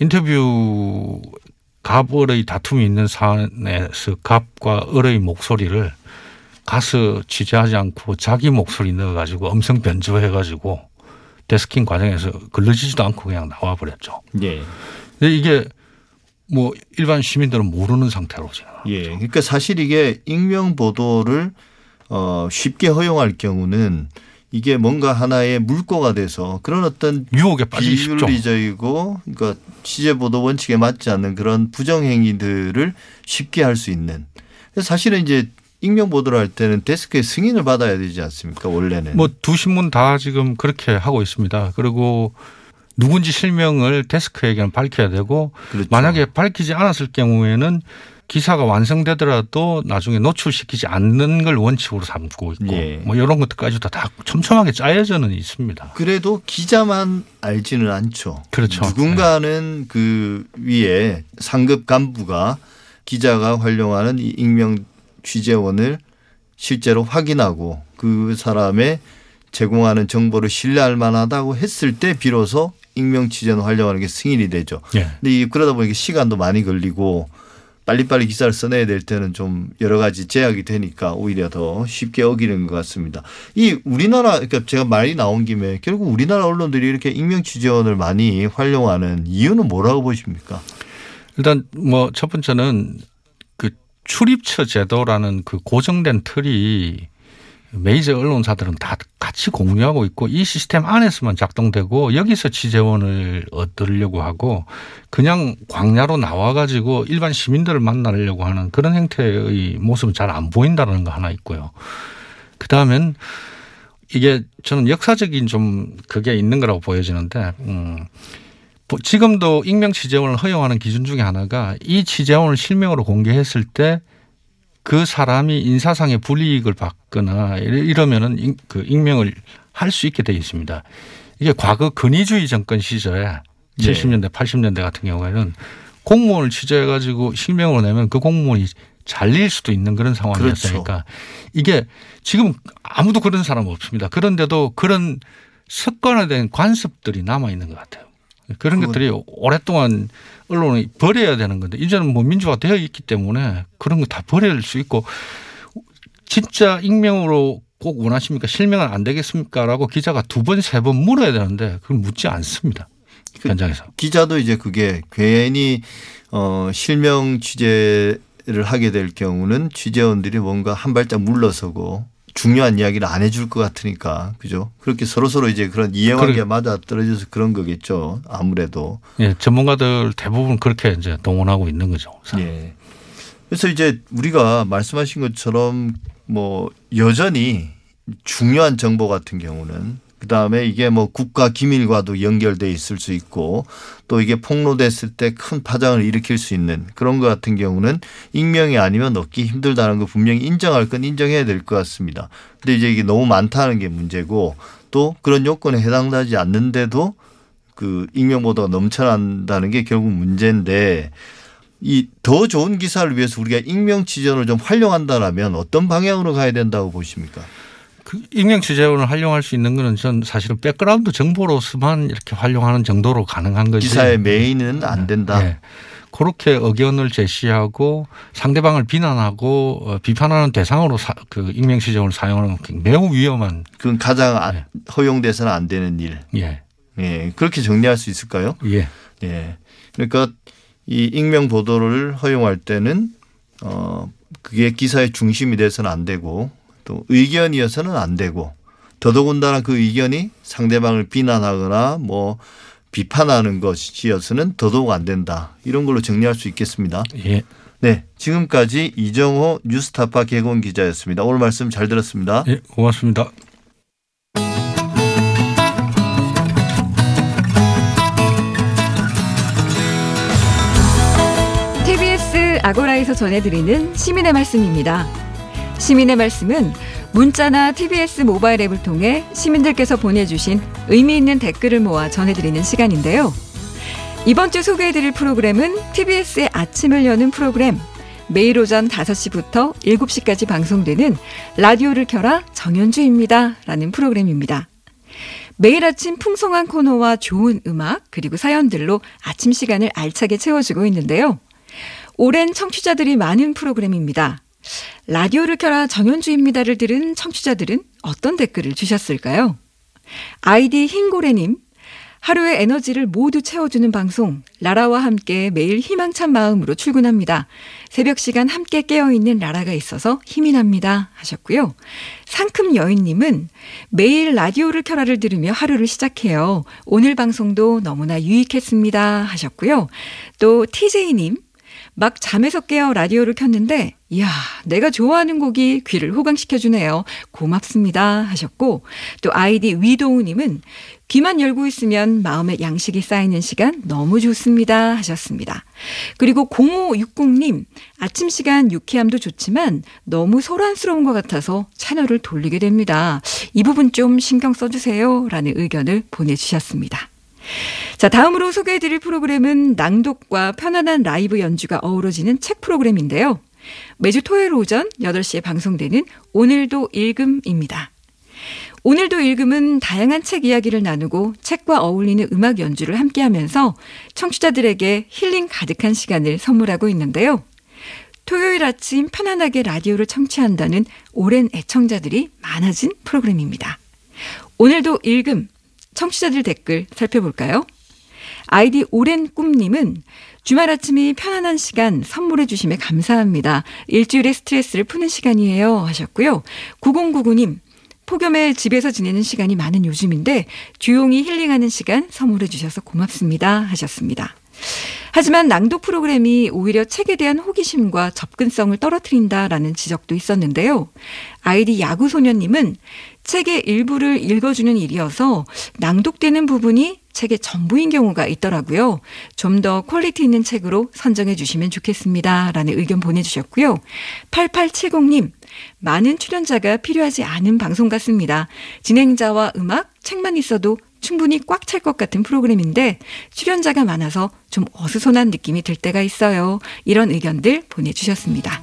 인터뷰 갑을의 다툼이 있는 사안에서 갑과 을의 목소리를 가서 취재하지 않고 자기 목소리 넣어가지고 음성 변조해가지고 데스킹 과정에서 걸러지지도 않고 그냥 나와버렸죠. 예. 근데 이게 뭐 일반 시민들은 모르는 상태로 지금. 예. 그러니까 사실 이게 익명 보도를 어 쉽게 허용할 경우는 이게 뭔가 하나의 물꼬가 돼서 그런 어떤 유혹에 빠지기 쉽죠. 비윤리적이고 그러니까 취재 보도 원칙에 맞지 않는 그런 부정 행위들을 쉽게 할 수 있는. 사실은 이제 익명 보도를 할 때는 데스크의 승인을 받아야 되지 않습니까? 원래는. 뭐 두 신문 다 지금 그렇게 하고 있습니다. 그리고 누군지 실명을 데스크에게는 밝혀야 되고 그렇죠. 만약에 밝히지 않았을 경우에는 기사가 완성되더라도 나중에 노출시키지 않는 걸 원칙으로 삼고 있고 예. 뭐 이런 것들까지도 다 촘촘하게 짜여져는 있습니다. 그래도 기자만 알지는 않죠. 그렇죠. 누군가는 그 위에 상급 간부가 기자가 활용하는 이 익명 취재원을 실제로 확인하고 그 사람의 제공하는 정보를 신뢰할 만하다고 했을 때 비로소 익명 취재원 활용하는 게 승인이 되죠. 예. 근데 이 그러다 보니까 시간도 많이 걸리고 빨리빨리 기사를 써내야 될 때는 좀 여러 가지 제약이 되니까 오히려 더 쉽게 어기는 것 같습니다. 이 우리나라 그러니까 제가 말이 나온 김에 결국 우리나라 언론들이 이렇게 익명 취재원을 많이 활용하는 이유는 뭐라고 보십니까? 일단 뭐 첫 번째는 그 출입처 제도라는 그 고정된 틀이 메이저 언론사들은 다 같이 공유하고 있고 이 시스템 안에서만 작동되고 여기서 취재원을 얻으려고 하고 그냥 광야로 나와가지고 일반 시민들을 만나려고 하는 그런 형태의 모습은 잘 안 보인다는 거 하나 있고요. 그 다음엔 이게 저는 역사적인 좀 그게 있는 거라고 보여지는데, 음, 뭐 지금도 익명 취재원을 허용하는 기준 중에 하나가 이 취재원을 실명으로 공개했을 때 그 사람이 인사상의 불이익을 받거나 이러- 이러면은 익- 그 익명을 할 수 있게 되어 있습니다. 이게 과거 근위주의 정권 시절에 네. 70년대, 80년대 같은 경우에는 공무원을 취재해 가지고 실명으로 내면 그 공무원이 잘릴 수도 있는 그런 상황이었으니까 이게 지금 아무도 그런 사람 없습니다. 그런데도 그런 습관화된 관습들이 남아 있는 것 같아요. 그런 것들이 오랫동안 언론이 버려야 되는 건데 이제는 뭐 민주화 되어 있기 때문에 그런 거 다 버릴 수 있고 진짜 익명으로 꼭 원하십니까? 실명은 안 되겠습니까?라고 기자가 두 번 세 번 물어야 되는데 그걸 묻지 않습니다. 그- 현장에서. 기자도 이제 그게 괜히 어 실명 취재를 하게 될 경우는 취재원들이 뭔가 한 발짝 물러서고 중요한 이야기를 안 해줄 것 같으니까 그죠? 그렇게 서로 서로 이제 그런 이해관계. 맞아 떨어져서 그런 거겠죠. 아무래도 예, 전문가들 대부분 그렇게 이제 동원하고 있는 거죠. 예. 그래서 이제 우리가 말씀하신 것처럼 뭐 여전히 중요한 정보 같은 경우는 그다음에 이게 뭐 국가 기밀과도 연결돼 있을 수 있고 또 이게 폭로됐을 때 큰 파장을 일으킬 수 있는 그런 것 같은 경우는 익명이 아니면 얻기 힘들다는 거 분명히 인정할 건 인정해야 될 것 같습니다. 근데 이제 이게 너무 많다는 게 문제고 또 그런 요건에 해당되지 않는데도 그 익명 보도가 넘쳐난다는 게 결국 문제인데 이 더 좋은 기사를 위해서 우리가 익명 취재원을 좀 활용한다라면 어떤 방향으로 가야 된다고 보십니까? 그 익명 취재원을 활용할 수 있는 거는 전 사실은 백그라운드 정보로서만 이렇게 활용하는 정도로 가능한 거지. 기사의 main은 안 된다. 네. 그렇게 의견을 제시하고 상대방을 비난하고 어, 비판하는 대상으로 사, 그 익명 취재원을 사용하는 건 매우 위험한 그건 가장 아- 네. 허용돼서는 안 되는 일. 예. 예, 그렇게 정리할 수 있을까요? 예. 예. 그러니까 이 익명 보도를 허용할 때는 어 그게 기사의 중심이 돼서는 안 되고 또 의견이어서는 안 되고 더더군다나 그 의견이 상대방을 비난하거나 뭐 비판하는 것이어서는 더더욱 안 된다. 이런 걸로 정리할 수 있겠습니다. 예. 네. 지금까지 이정호 뉴스타파 개공 기자였습니다. 오늘 말씀 잘 들었습니다. 예. 고맙습니다. TBS 아고라에서 전해드리는 시민의 말씀입니다. 시민의 말씀은 문자나 TBS 모바일 앱을 통해 시민들께서 보내주신 의미 있는 댓글을 모아 전해드리는 시간인데요. 이번 주 소개해드릴 프로그램은 TBS의 아침을 여는 프로그램 매일 오전 5시부터 7시까지 방송되는 라디오를 켜라 정현주입니다. 라는 프로그램입니다. 매일 아침 풍성한 코너와 좋은 음악 그리고 사연들로 아침 시간을 알차게 채워주고 있는데요. 오랜 청취자들이 많은 프로그램입니다. 라디오를 켜라 정현주입니다를 들은 청취자들은 어떤 댓글을 주셨을까요? 아이디 흰고래님, 하루의 에너지를 모두 채워주는 방송, 라라와 함께 매일 희망찬 마음으로 출근합니다. 새벽 시간 함께 깨어있는 라라가 있어서 힘이 납니다. 하셨고요. 상큼 여인님은 매일 라디오를 켜라를 들으며 하루를 시작해요. 오늘 방송도 너무나 유익했습니다. 하셨고요. 또 TJ님, 막 잠에서 깨어 라디오를 켰는데, 이야, 내가 좋아하는 곡이 귀를 호강시켜주네요. 고맙습니다. 하셨고, 또 아이디 위도우님은 귀만 열고 있으면 마음의 양식이 쌓이는 시간 너무 좋습니다. 하셨습니다. 그리고 0560님, 아침 시간 유쾌함도 좋지만 너무 소란스러운 것 같아서 채널을 돌리게 됩니다. 이 부분 좀 신경 써주세요. 라는 의견을 보내주셨습니다. 자, 다음으로 소개해드릴 프로그램은 낭독과 편안한 라이브 연주가 어우러지는 책 프로그램인데요. 매주 토요일 오전 8시에 방송되는 오늘도 읽음입니다. 오늘도 읽음은 다양한 책 이야기를 나누고 책과 어울리는 음악 연주를 함께 하면서 청취자들에게 힐링 가득한 시간을 선물하고 있는데요. 토요일 아침 편안하게 라디오를 청취한다는 오랜 애청자들이 많아진 프로그램입니다. 오늘도 읽음, 청취자들 댓글 살펴볼까요? 아이디 오랜 꿈님은 주말 아침이 편안한 시간 선물해 주심에 감사합니다. 일주일의 스트레스를 푸는 시간이에요 하셨고요. 9099님 폭염에 집에서 지내는 시간이 많은 요즘인데 조용히 힐링하는 시간 선물해 주셔서 고맙습니다 하셨습니다. 하지만 낭독 프로그램이 오히려 책에 대한 호기심과 접근성을 떨어뜨린다라는 지적도 있었는데요. 아이디 야구소녀님은 책의 일부를 읽어주는 일이어서 낭독되는 부분이 책의 전부인 경우가 있더라고요. 좀 더 quality 있는 책으로 선정해 주시면 좋겠습니다. 라는 의견 보내주셨고요. 8870님, 많은 출연자가 필요하지 않은 방송 같습니다. 진행자와 음악, 책만 있어도 충분히 꽉 찰 것 같은 프로그램인데 출연자가 많아서 좀 어수선한 느낌이 들 때가 있어요. 이런 의견들 보내주셨습니다.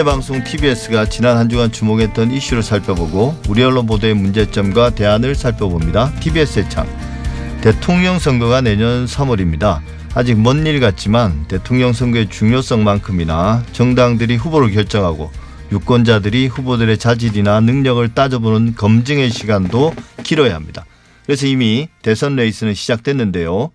시민의 방송 TBS가 지난 한 주간 주목했던 이슈를 살펴보고 우리 언론 보도의 문제점과 대안을 살펴봅니다. TBS의 창. 대통령 선거가 내년 3월입니다. 아직 먼 일 같지만 대통령 선거의 중요성만큼이나 정당들이 후보를 결정하고 유권자들이 후보들의 자질이나 능력을 따져보는 검증의 시간도 길어야 합니다. 그래서 이미 대선 레이스는 시작됐는데요.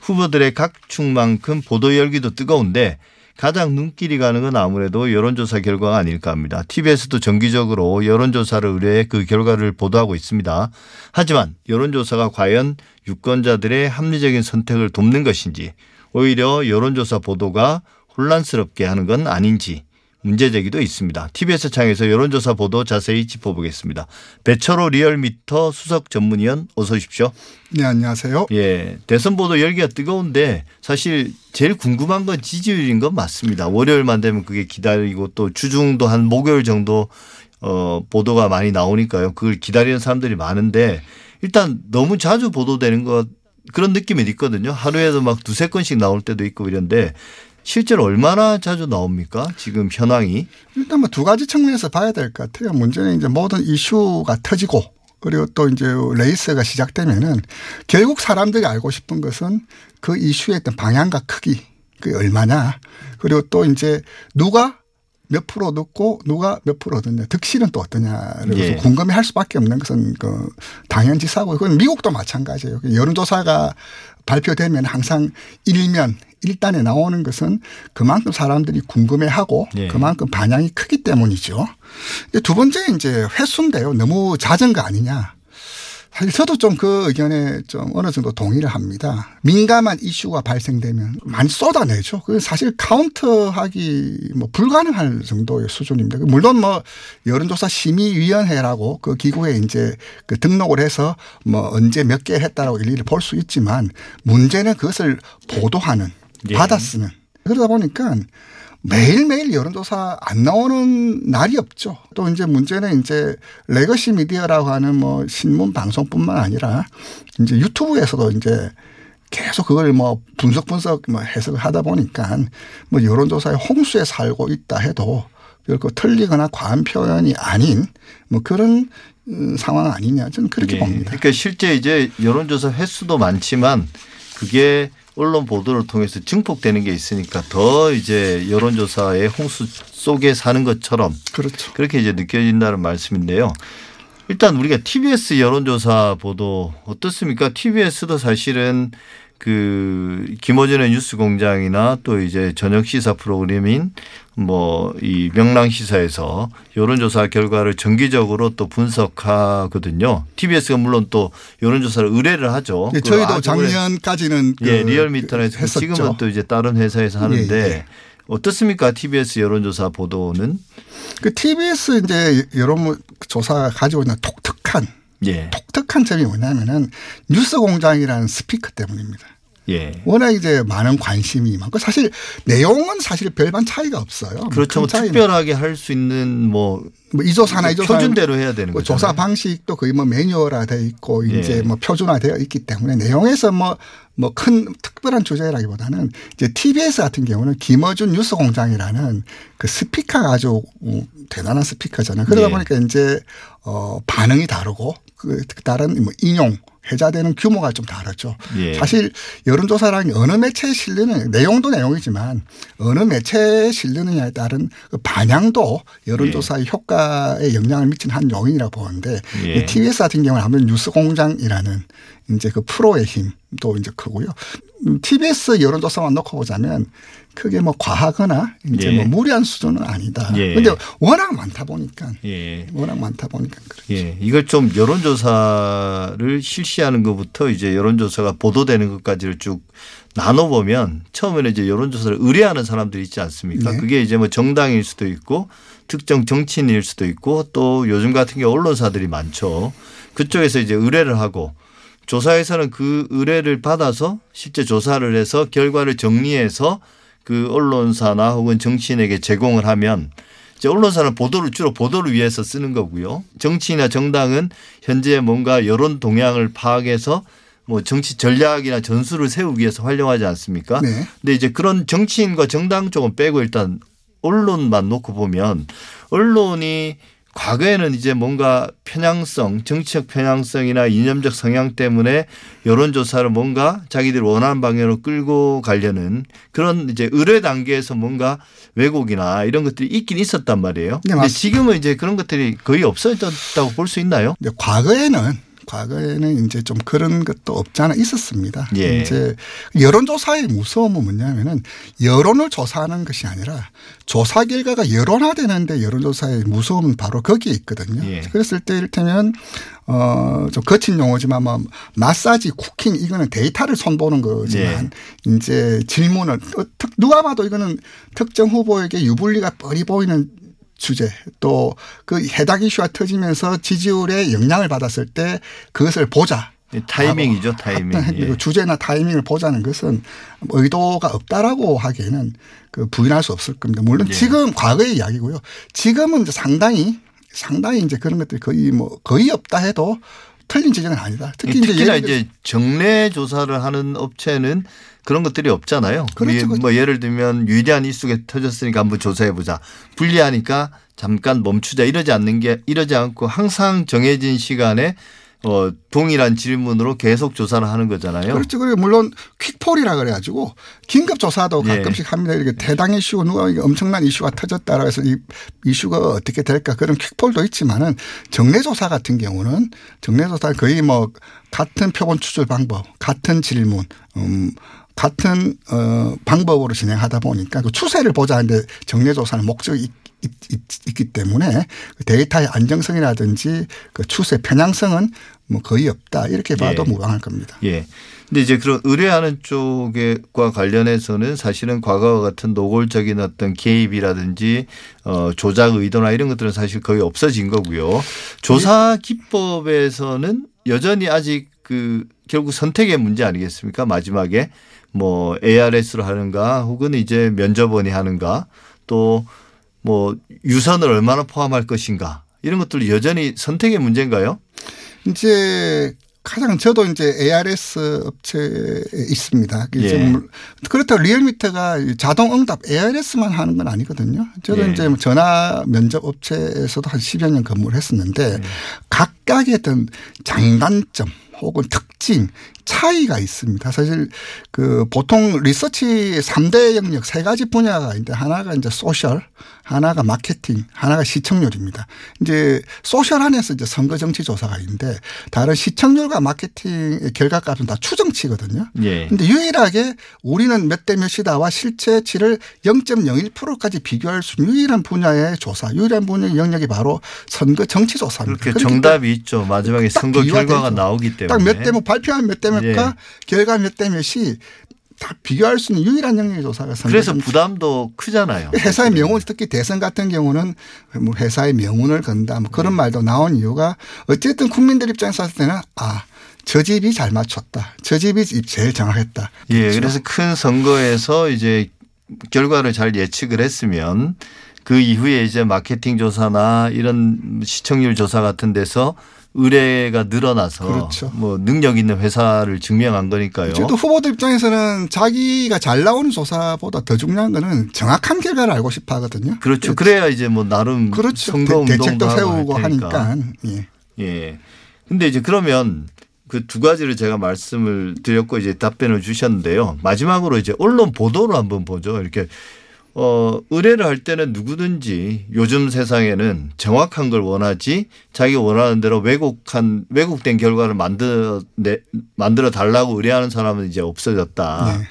후보들의 각축만큼 보도 열기도 뜨거운데 가장 눈길이 가는 건 아무래도 여론조사 결과가 아닐까 합니다. TBS도 정기적으로 여론조사를 의뢰해 그 결과를 보도하고 있습니다. 하지만 여론조사가 과연 유권자들의 합리적인 선택을 돕는 것인지 오히려 여론조사 보도가 혼란스럽게 하는 건 아닌지 문제 제기도 있습니다. TBS 창에서 여론조사 보도 자세히 짚어보겠습니다. 배철호 리얼미터 수석 전문위원 어서 오십시오. 네, 안녕하세요. 예, 대선 보도 열기가 뜨거운데 사실 제일 궁금한 건 지지율인 건 맞습니다. 월요일만 되면 그게 기다리고 또 주중도 한 목요일 정도 어 보도가 많이 나오니까요. 그걸 기다리는 사람들이 많은데 일단 너무 자주 보도되는 것 그런 느낌이 있거든요. 하루에도 막 두세 건씩 나올 때도 있고 이런데 실제로 얼마나 자주 나옵니까? 지금 현황이. 일단 뭐 두 가지 측면에서 봐야 될 것 같아요. 문제는 이제 모든 이슈가 터지고 그리고 또 이제 레이스가 시작되면은 결국 사람들이 알고 싶은 것은 그 이슈의 어떤 방향과 크기 그게 얼마냐 그리고 또 이제 누가 몇 프로 듣고 누가 몇 프로 듣냐 득실은 또 어떠냐를 예. 궁금해할 수밖에 없는 것은 그 당연지사고 그건 미국도 마찬가지예요. 여론조사가 발표되면 항상 일면 일단에 나오는 것은 그만큼 사람들이 궁금해하고 예. 그만큼 반향이 크기 때문이죠. 두 번째 이제 횟수인데요. 너무 잦은 거 아니냐. 사실 저도 좀 그 의견에 좀 어느 정도 동의를 합니다. 민감한 이슈가 발생되면 많이 쏟아내죠. 그 사실 카운트하기 뭐 불가능할 정도의 수준입니다. 물론 뭐 여론조사 심의위원회라고 그 기구에 이제 그 등록을 해서 뭐 언제 몇 개 했다라고 일일이 볼 수 있지만 문제는 그것을 보도하는 예. 받아쓰는 그러다 보니까 매일매일 여론조사 안 나오는 날이 없죠. 또 이제 문제는 이제 legacy 미디어라고 하는 뭐 신문 방송뿐만 아니라 이제 유튜브에서도 이제 계속 그걸 뭐 분석 분석 뭐 해석을 하다 보니까 뭐 여론조사의 홍수에 살고 있다 해도 결코 틀리거나 과한 표현이 아닌 뭐 그런 음, 상황 아니냐 저는 그렇게 예. 봅니다. 그러니까 실제 이제 여론조사 횟수도 많지만 그게 언론 보도를 통해서 증폭되는 게 있으니까 더 이제 여론조사의 홍수 속에 사는 것처럼 그렇죠. 그렇게 이제 느껴진다는 말씀인데요. 일단 우리가 TBS 여론조사 보도 어떻습니까? TBS도 사실은 그 김어준의 뉴스공장이나 또 이제 저녁 시사 프로그램인 뭐 이 명랑 시사에서 여론조사 결과를 정기적으로 또 분석하거든요. TBS가 물론 또 여론조사를 의뢰를 하죠. 예, 그걸 저희도 작년까지는 그 예, 리얼미터에서 했었죠. 지금은 또 이제 다른 회사에서 하는데 예, 예. 어떻습니까? TBS 여론조사 보도는 그 TBS 이제 여론 조사가 가지고 있는 독특한 예. 독특한 점이 뭐냐면은 뉴스 공장이라는 스피커 때문입니다. 예. 워낙 이제 많은 관심이 많고 사실 내용은 사실 별반 차이가 없어요. 그렇죠. 뭐큰 차이는 특별하게 할 수 있는 뭐 뭐 이조사나 이조사 표준대로 해야 되는 뭐 거죠. 조사 방식도 거의 뭐 매뉴얼화 돼 있고 이제 예. 뭐 표준화되어 있기 때문에 내용에서 뭐 뭐 큰 특별한 주제라기보다는 이제 TBS 같은 경우는 김어준 뉴스공장이라는 그 스피커가 아주 음, 대단한 스피커잖아요. 그러다 예. 보니까 이제 어 반응이 다르고 그 다른 뭐 인용 회자되는 규모가 좀 다르죠. 예. 사실 여론조사라는 게 어느 매체에 실리는 내용도 내용이지만 어느 매체에 실리느냐에 따른 그 반향도 여론조사의 효과에 영향을 미치는 한 요인이라고 보는데 예. 이 TBS 같은 경우는 아무래도 뉴스공장이라는 이제 그 프로의 힘도 이제 크고요. 음, TBS 여론조사만 놓고 보자면 크게 뭐 과하거나 이제 예. 뭐 무리한 수준은 아니다. 예. 그런데 워낙 많다 보니까 예. 워낙 많다 보니까 그렇죠. 예. 이걸 좀 여론조사를 실시하는 것부터 이제 여론조사가 보도되는 것까지를 쭉 나눠 보면 처음에는 이제 여론조사를 의뢰하는 사람들이 있지 않습니까? 네. 그게 이제 뭐 정당일 수도 있고 특정 정치인일 수도 있고 또 요즘 같은 경우 언론사들이 많죠. 그쪽에서 이제 의뢰를 하고 조사에서는 그 의뢰를 받아서 실제 조사를 해서 결과를 정리해서 그 언론사나 혹은 정치인에게 제공을 하면 이제 언론사는 보도를 주로 보도를 위해서 쓰는 거고요. 정치인이나 정당은 현재 뭔가 여론 동향을 파악해서 뭐 정치 전략이나 전술을 세우기 위해서 활용하지 않습니까? 네. 근데 이제 그런 정치인과 정당 쪽은 빼고 일단 언론만 놓고 보면 언론이 과거에는 이제 뭔가 편향성, 정치적 편향성이나 이념적 성향 때문에 여론조사를 뭔가 자기들이 원하는 방향으로 끌고 가려는 그런 이제 의뢰 단계에서 뭔가 왜곡이나 이런 것들이 있긴 있었단 말이에요. 네, 근데. 지금은 이제 그런 것들이 거의 없어졌다고 볼 수 있나요? 근데 과거에는 과거에는 이제 좀 그런 것도 없지 않아 있었습니다. 예. 이제 여론조사의 무서움은 뭐냐면은 여론을 조사하는 것이 아니라 조사 결과가 여론화되는데 여론조사의 무서움은 바로 거기에 있거든요. 예. 그랬을 때 이를테면 어좀 거친 용어지만 뭐 마사지, 쿠킹 이거는 데이터를 손보는 거지만 이제 질문을 어, 특- 누가 봐도 이거는 특정 후보에게 유불리가 뻔히 보이는 주제 또 그 해당 이슈가 터지면서 지지율에 영향을 받았을 때 그것을 보자. 이 타이밍이죠, 타이밍. 예. 그 주제나 타이밍을 보자는 것은 의도가 없다라고 하기에는 그 부인할 수 없을 겁니다. 물론 예. 지금 과거의 이야기고요. 지금은 이제 상당히 상당히 이제 그런 것들이 거의 뭐 거의 없다 해도 틀린 지적은 아니다. 특히 이제 특히나 예를 들어 이제 정례 조사를 하는 업체는 그런 것들이 없잖아요. 그렇죠, 뭐 그렇죠. 뭐 예를 들면 유리한 이슈가 터졌으니까 한번 조사해 보자. 불리하니까 잠깐 멈추자 이러지 않는 게 이러지 않고 항상 정해진 시간에 어 동일한 질문으로 계속 조사를 하는 거잖아요. 그렇죠. 그리고 물론 퀵폴이라 그래가지고 긴급 조사도 예. 가끔씩 합니다. 이렇게 대당 이슈 누가 엄청난 이슈가 터졌다라 해서 이 이슈가 어떻게 될까 그런 퀵폴도 있지만은 정례 조사 같은 경우는 정례 조사 거의 뭐 같은 표본 추출 방법, 같은 질문, 음. 같은 어 방법으로 진행하다 보니까 그 추세를 보자 하는데 정례 조사는 목적이 있, 있, 있, 기 때문에 그 데이터의 안정성이라든지 그 추세 편향성은 뭐 거의 없다 이렇게 봐도 예. 무방할 겁니다. 예. 근데 이제 그런 의뢰하는 쪽과 관련해서는 사실은 과거와 같은 노골적인 어떤 개입이라든지 어 조작 의도나 이런 것들은 사실 거의 없어진 거고요. 조사 기법에서는 여전히 아직 그 결국 선택의 문제 아니겠습니까? 마지막에 뭐 ARS로 하는가 혹은 이제 면접원이 하는가 또 뭐 유선을 얼마나 포함할 것인가 이런 것들 여전히 선택의 문제인가요? 이제 가장 저도 이제 ARS 업체에 있습니다. 예. 그렇다고 리얼미터가 자동 응답 ARS만 하는 건 아니거든요. 저도 예. 이제 뭐 전화 면접 업체에서도 한 10여 년 근무를 했었는데 예. 각각의 어떤 장단점 혹은 특징 차이가 있습니다. 사실 그 보통 리서치 3대 영역 세 가지 분야가 있는데 하나가 이제 social, 하나가 마케팅, 하나가 시청률입니다. 이제 social 안에서 이제 선거 정치 조사가 있는데 다른 시청률과 마케팅의 결과값은 다 추정치거든요. 예. 근데 유일하게 우리는 몇 대 몇이다와 실체치를 0.01%까지 비교할 수 있는 유일한 분야의 조사, 유일한 분야의 영역이 바로 선거 정치 조사입니다. 그렇게 정답이 있죠. 마지막에 딱 선거 결과가 되죠. 나오기 때문에. 딱 몇 대 뭐 발표한 몇대 몇과 예. 결과 몇 대 몇이 다 비교할 수 있는 유일한 영역의 조사가 선거 그래서. 부담도 크잖아요. 회사의 명운 특히 대선 같은 경우는 뭐 회사의 명운을 건다 뭐 네. 그런 말도 나온 이유가 어쨌든 국민들 입장에서 봤을 때는 아 저 집이 잘 맞췄다. 저 집이 제일 정확했다. 예, 그렇죠. 그래서 큰 선거에서 이제 결과를 잘 예측을 했으면 그 이후에 이제 마케팅 조사나 이런 시청률 조사 같은 데서 의뢰가 늘어나서 그렇죠. 뭐 능력 있는 회사를 증명한 거니까요. 저도 후보들 입장에서는 자기가 잘 나오는 조사보다 더 중요한 거는 정확한 결과를 알고 싶어 하거든요. 그렇죠. 그래야 이제 뭐 나름 그렇죠. 선거 대, 대책도 세우고. 하니까. 예. 예. 근데 이제 그러면 그 두 가지를 제가 말씀을 드렸고 이제 답변을 주셨는데요. 마지막으로 이제 언론 보도를 한번 보죠. 이렇게 어, 의뢰를 할 때는 누구든지 요즘 세상에는 정확한 걸 원하지 자기가 원하는 대로 왜곡한, 왜곡된 결과를 만들어, 내, 만들어 달라고 의뢰하는 사람은 이제 없어졌다. 네.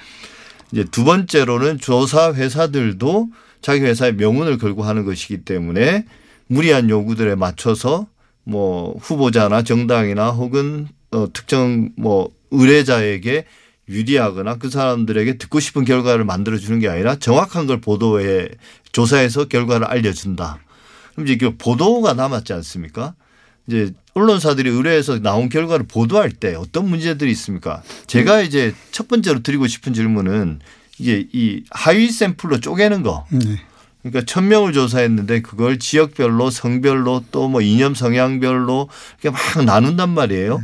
이제 두 번째로는 조사 회사들도 자기 회사의 명운을 걸고 하는 것이기 때문에 무리한 요구들에 맞춰서 뭐 후보자나 정당이나 혹은 어 특정 뭐 의뢰자에게 유리하거나 그 사람들에게 듣고 싶은 결과를 만들어 주는 게 아니라 정확한 걸 보도해 조사해서 결과를 알려준다. 그럼 이제 그 보도가 남았지 않습니까? 이제 언론사들이 의뢰해서 나온 결과를 보도할 때 어떤 문제들이 있습니까? 제가 이제 첫 번째로 드리고 싶은 질문은 이게 이 하위 샘플로 쪼개는 거. 네. 그러니까 천 명을 조사했는데 그걸 지역별로 성별로 또 뭐 이념 성향별로 이렇게 막 나눈단 말이에요.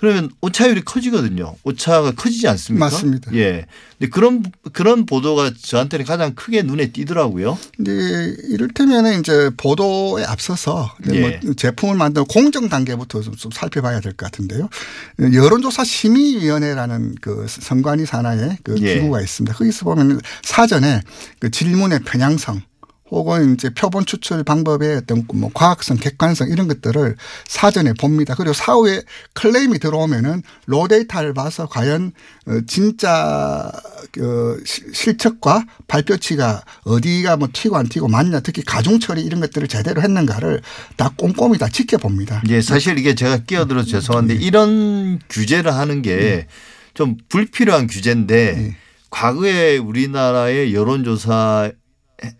그러면 오차율이 커지거든요. 오차가 커지지 않습니까? 맞습니다. 예. 근데 그런 그런 보도가 저한테는 가장 크게 눈에 띄더라고요. 근데 이를테면 이제 보도에 앞서서 예. 뭐 제품을 만드는 공정 단계부터 좀, 좀 살펴봐야 될 것 같은데요. 여론조사 심의위원회라는 그 선관위 산하의 그 예. 기구가 있습니다. 거기서 보면 사전에 그 질문의 편향성 혹은 이제 표본 추출 방법의 어떤 뭐 과학성, 객관성 이런 것들을 사전에 봅니다. 그리고 사후에 클레임이 들어오면은 로 데이터를 봐서 과연 어, 진짜 그 시- 실측과 발표치가 어디가 뭐 튀고 안 튀고 맞냐 특히 가중 처리 이런 것들을 제대로 했는가를 다 꼼꼼히 다 지켜봅니다. 예, 사실 이게 제가 끼어들어서 죄송한데 네. 이런 규제를 하는 게 좀 불필요한 규제인데 네. 과거에 우리나라의 여론조사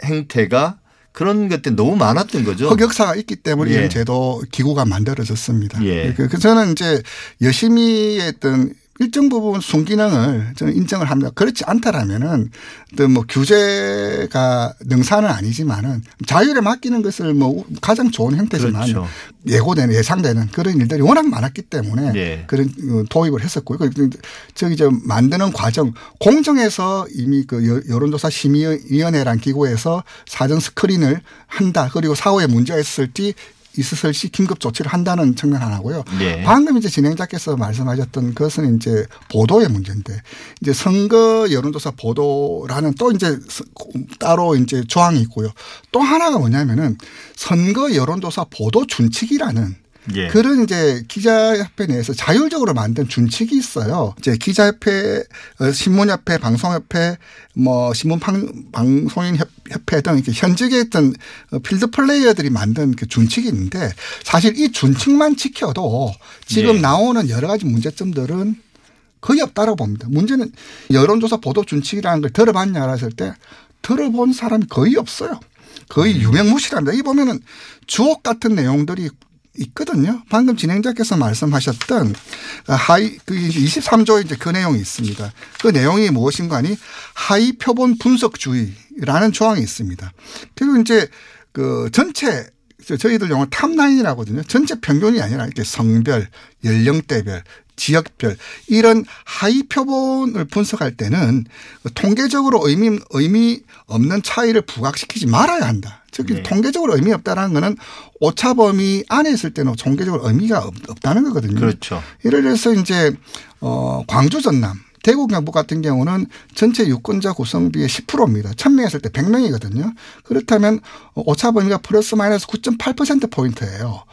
행태가 그런 것들이 너무 많았던 거죠. 흑역사가 있기 때문에 예. 이런 제도 기구가 만들어졌습니다. 예. 그- 그 저는 이제 열심히 했던 일정 부분 순기능을 저는 인정을 합니다. 그렇지 않다라면은 어떤 뭐 규제가 능사는 아니지만은 자율에 맡기는 것을 뭐 가장 좋은 형태지만 그렇죠. 예고되는 예상되는 그런 일들이 워낙 많았기 때문에 예. 그런 어, 도입을 했었고요. 그리고 저기 저 만드는 과정 공정에서 이미 그 여- 여론조사 심의위원회란 기구에서 사전 스크린을 한다. 그리고 사후에 문제가 있을 때 있었을 시 긴급 조치를 한다는 측면 하나고요. 예. 방금 이제 진행자께서 말씀하셨던 것은 이제 보도의 문제인데 이제 선거 여론조사 보도라는 또 이제 서- 따로 이제 조항이 있고요. 또 하나가 뭐냐면은 선거 여론조사 보도 준칙이라는 예. 그런 이제 기자협회 내에서 자율적으로 만든 준칙이 있어요. 이제 기자협회, 어, 신문협회, 방송협회, 뭐 신문 방송인 협- 협회 등 이렇게 현직에 있던 어, 필드 플레이어들이 만든 그 준칙이 있는데 사실 이 준칙만 지켜도 지금 예. 나오는 여러 가지 문제점들은 거의 없다고 봅니다. 문제는 여론조사 보도 준칙이라는 걸 들어봤냐 했을 때 들어본 사람이 거의 없어요. 거의 유명무실합니다. 이 보면은 주옥 같은 내용들이 있거든요. 방금 진행자께서 말씀하셨던 하이 그 23조 이제 그 내용이 있습니다. 그 내용이 무엇인가 하니 하위 표본 분석주의라는 조항이 있습니다. 그리고 이제 그 전체 저희들 용어 topline이라고 하거든요. 전체 평균이 아니라 이렇게 성별, 연령대별, 지역별 이런 하위 표본을 분석할 때는 통계적으로 의미 의미 없는 차이를 부각시키지 말아야 한다. 즉 네. 통계적으로 의미 없다라는 거는 오차 범위 안에 있을 때는 통계적으로 의미가 없, 없다는 거거든요. 그렇죠. 예를 들어서 이제 어 광주 전남 대구 경북 같은 경우는 전체 유권자 구성비의 10%입니다. 1000명 했을 때 100명이거든요. 그렇다면 오차 범위가 플러스 마이너스 9.8% 포인트예요.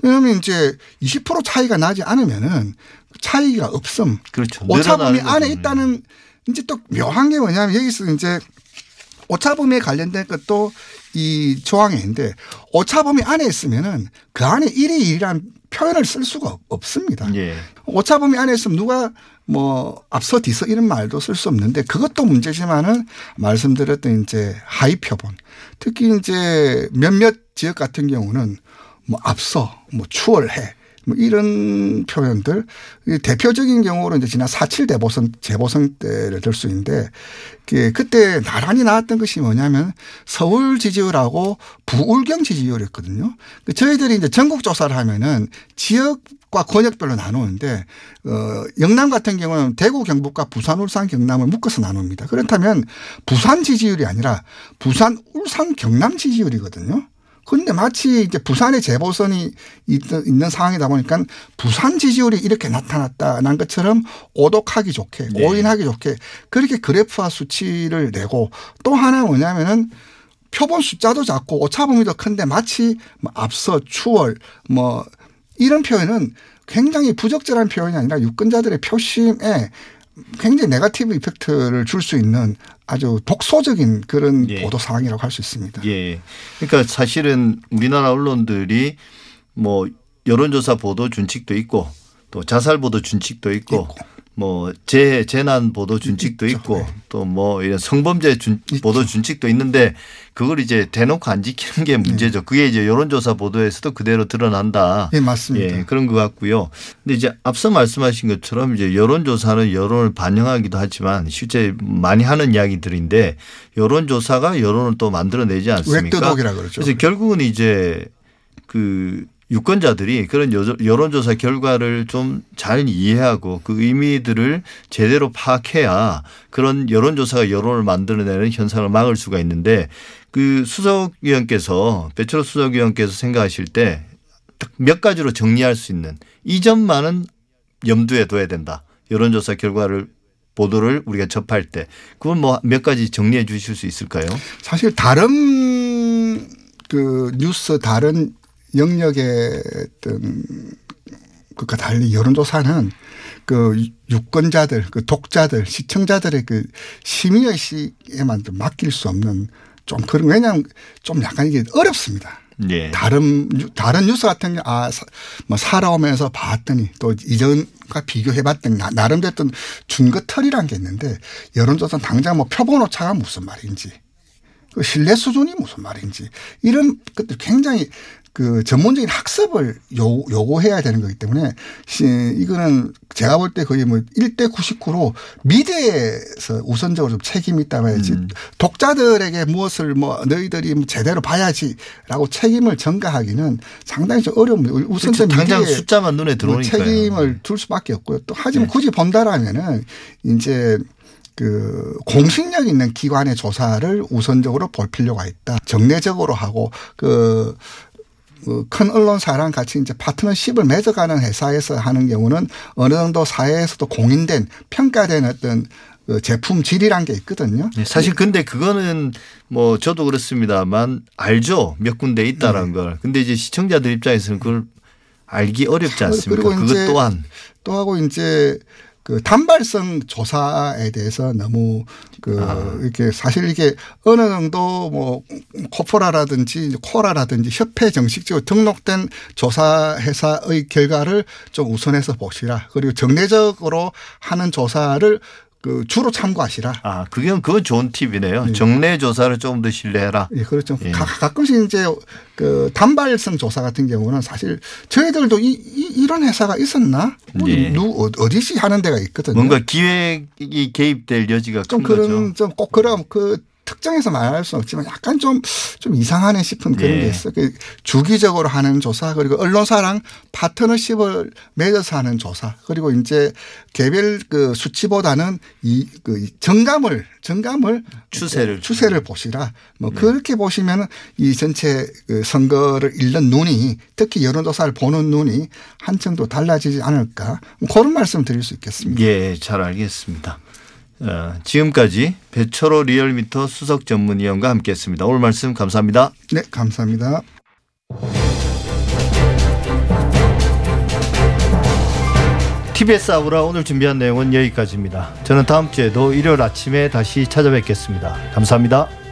그러면 이제 20% 차이가 나지 않으면은 차이가 없음. 그렇죠. 오차 범위 안에. 있다는 이제 또 묘한 게 뭐냐면 여기서 이제 오차 범위에 관련된 것도 이 조항에 있는데 오차 범위 안에 있으면은 그 안에 1이 1이라는 표현을 쓸 수가 없- 없습니다. 예. 오차 범위 안에 있으면 누가 뭐 앞서 뒤서 이런 말도 쓸 수 없는데 그것도 문제지만은 말씀드렸던 이제 하위 표본 특히 이제 몇몇 지역 같은 경우는 뭐 앞서 뭐 추월해 뭐 이런 표현들 이 대표적인 경우로 이제 지난 4.7 대보선 재보선 때를 들 수 있는데 그 그때 나란히 나왔던 것이 뭐냐면 서울 지지율하고 부울경 지지율이었거든요. 그 저희들이 이제 전국 조사를 하면은 지역 과 권역별로 나누는데 어 영남 같은 경우는 대구, 경북과 부산, 울산, 경남을 묶어서 나눕니다. 그렇다면 부산 지지율이 아니라 부산, 울산, 경남 지지율이거든요. 그런데 마치 이제 부산의 재보선이 있- 있는 상황이다 보니까 부산 지지율이 이렇게 나타났다는 것처럼 오독하기 좋게 네. 오인하기 좋게 그렇게 그래프와 수치를 내고 또 하나 뭐냐면은 표본 숫자도 작고 오차 범위도 큰데 마치 뭐 앞서 추월 뭐 이런 표현은 굉장히 부적절한 표현이 아니라 유권자들의 표심에 굉장히 네가티브 이펙트를 줄 수 있는 아주 독소적인 그런 예. 보도 상황이라고 할 수 있습니다. 예. 그러니까 사실은 우리나라 언론들이 뭐 여론조사 보도 준칙도 있고 또 자살 보도 준칙도 있고, 있고. 뭐 재, 재난 보도 준칙도. 있고 네. 또뭐 이런 성범죄 준. 보도 준칙도 있는데 그걸 이제 대놓고 안 지키는 게 문제죠. 그게 이제 여론조사 보도에서도 그대로 드러난다. 예, 맞습니다. 예, 그런 것 같고요. 근데 이제 앞서 말씀하신 것처럼 이제 여론조사는 여론을 반영하기도 하지만 실제 많이 하는 이야기들인데 여론조사가 여론을 또 만들어내지 않습니까? 웹도독이라 그러죠. 그래서 결국은 이제 그 유권자들이 그런 여- 여론조사 결과를 좀 잘 이해하고 그 의미들을 제대로 파악해야 그런 여론조사가 여론을 만들어내는 현상을 막을 수가 있는데 그 수석위원께서 배철호 수석위원께서 생각하실 때 딱 몇 가지로 정리할 수 있는 이 점만은 염두에 둬야 된다. 여론조사 결과를 보도를 우리가 접할 때 그건 뭐 몇 가지 정리해 주실 수 있을까요? 사실 다른 그 뉴스 다른 영역의 어떤 그과 달리 여론조사는 그 유권자들, 그 독자들, 시청자들의 그 심의의식에만 좀 맡길 수 없는 좀 그런 왜냐하면 좀 약간 이게 어렵습니다. 예. 다른 뉴- 다른 뉴스 같은 경우 아뭐 살아오면서 봤더니 또 이전과 비교해 봤더니 나- 나름대로 어떤 준거틀이란 게 있는데 여론조사 당장 뭐 표본 오차가 무슨 말인지 그 신뢰 수준이 무슨 말인지 이런 것들 굉장히 그 전문적인 학습을 요, 요구해야 되는 거기 때문에 시, 이거는 제가 볼 때 거의 뭐 1대 99로 미디어에서 우선적으로 좀 책임이 있다고 해야지 독자들에게 무엇을 뭐 너희들이 뭐 제대로 봐야지라고 책임을 전가하기는 상당히 좀 어려운 우선 그렇죠. 당장 숫자만 눈에 뭐 들어오니까 책임을 둘 수밖에 없고요. 또 하지만 네. 굳이 본다라면은 이제 그 공신력 있는 기관의 조사를 우선적으로 볼 필요가 있다. 정례적으로 하고 그. 그큰 언론사랑 같이 이제 파트너십을 맺어가는 회사에서 하는 경우는 어느 정도 사회에서도 공인된 평가된 어떤 그 제품 질이란 게 있거든요. 네, 사실 근데 그거는 뭐 저도 그렇습니다만 알죠 몇 군데 있다라는 네. 걸. 근데 이제 시청자들 입장에서는 그걸 알기 어렵지 않습니까? 그리고 그것 또한 또 하고 이제 그 단발성 조사에 대해서 너무 그 아. 이렇게 사실 이게 어느 정도 뭐 코포라라든지 코라라든지 협회 정식적으로 등록된 조사 회사의 결과를 좀 우선해서 보시라. 그리고 정례적으로 하는 조사를 그 주로 참고하시라. 아 그게 그건 좋은 팁이네요. 정례 조사를 조금 더 신뢰해라. 예, 그렇죠. 예. 가, 가끔씩 이제 그 단발성 조사 같은 경우는 사실 저희들도 이, 이, 런 회사가 있었나? 뭐 예. 누, 어- 어디시 하는 데가 있거든요. 뭔가 기획이 개입될 여지가 좀. 그런 좀 꼭 그럼 그 특정해서 말할 수는 없지만 약간 좀, 좀 이상하네 싶은 그런 예. 게 있어. 그 주기적으로 하는 조사 그리고 언론사랑 파트너십을 맺어서 하는 조사 그리고 이제 개별 그 수치보다는 이 그 정감을 정감을 추세를 추세를 보시라. 뭐 네. 그렇게 보시면 이 전체 그 선거를 읽는 눈이 특히 여론조사를 보는 눈이 한층 더 달라지지 않을까 뭐 그런 말씀 드릴 수 있겠습니다. 예, 잘 알겠습니다. 어, 지금까지 배철호 리얼미터 수석 전문위원과 함께했습니다. 오늘 말씀 감사합니다. 네, 감사합니다. TBS 아우라 오늘 준비한 내용은 여기까지입니다. 저는 다음 주에도 일요일 아침에 다시 찾아뵙겠습니다. 감사합니다.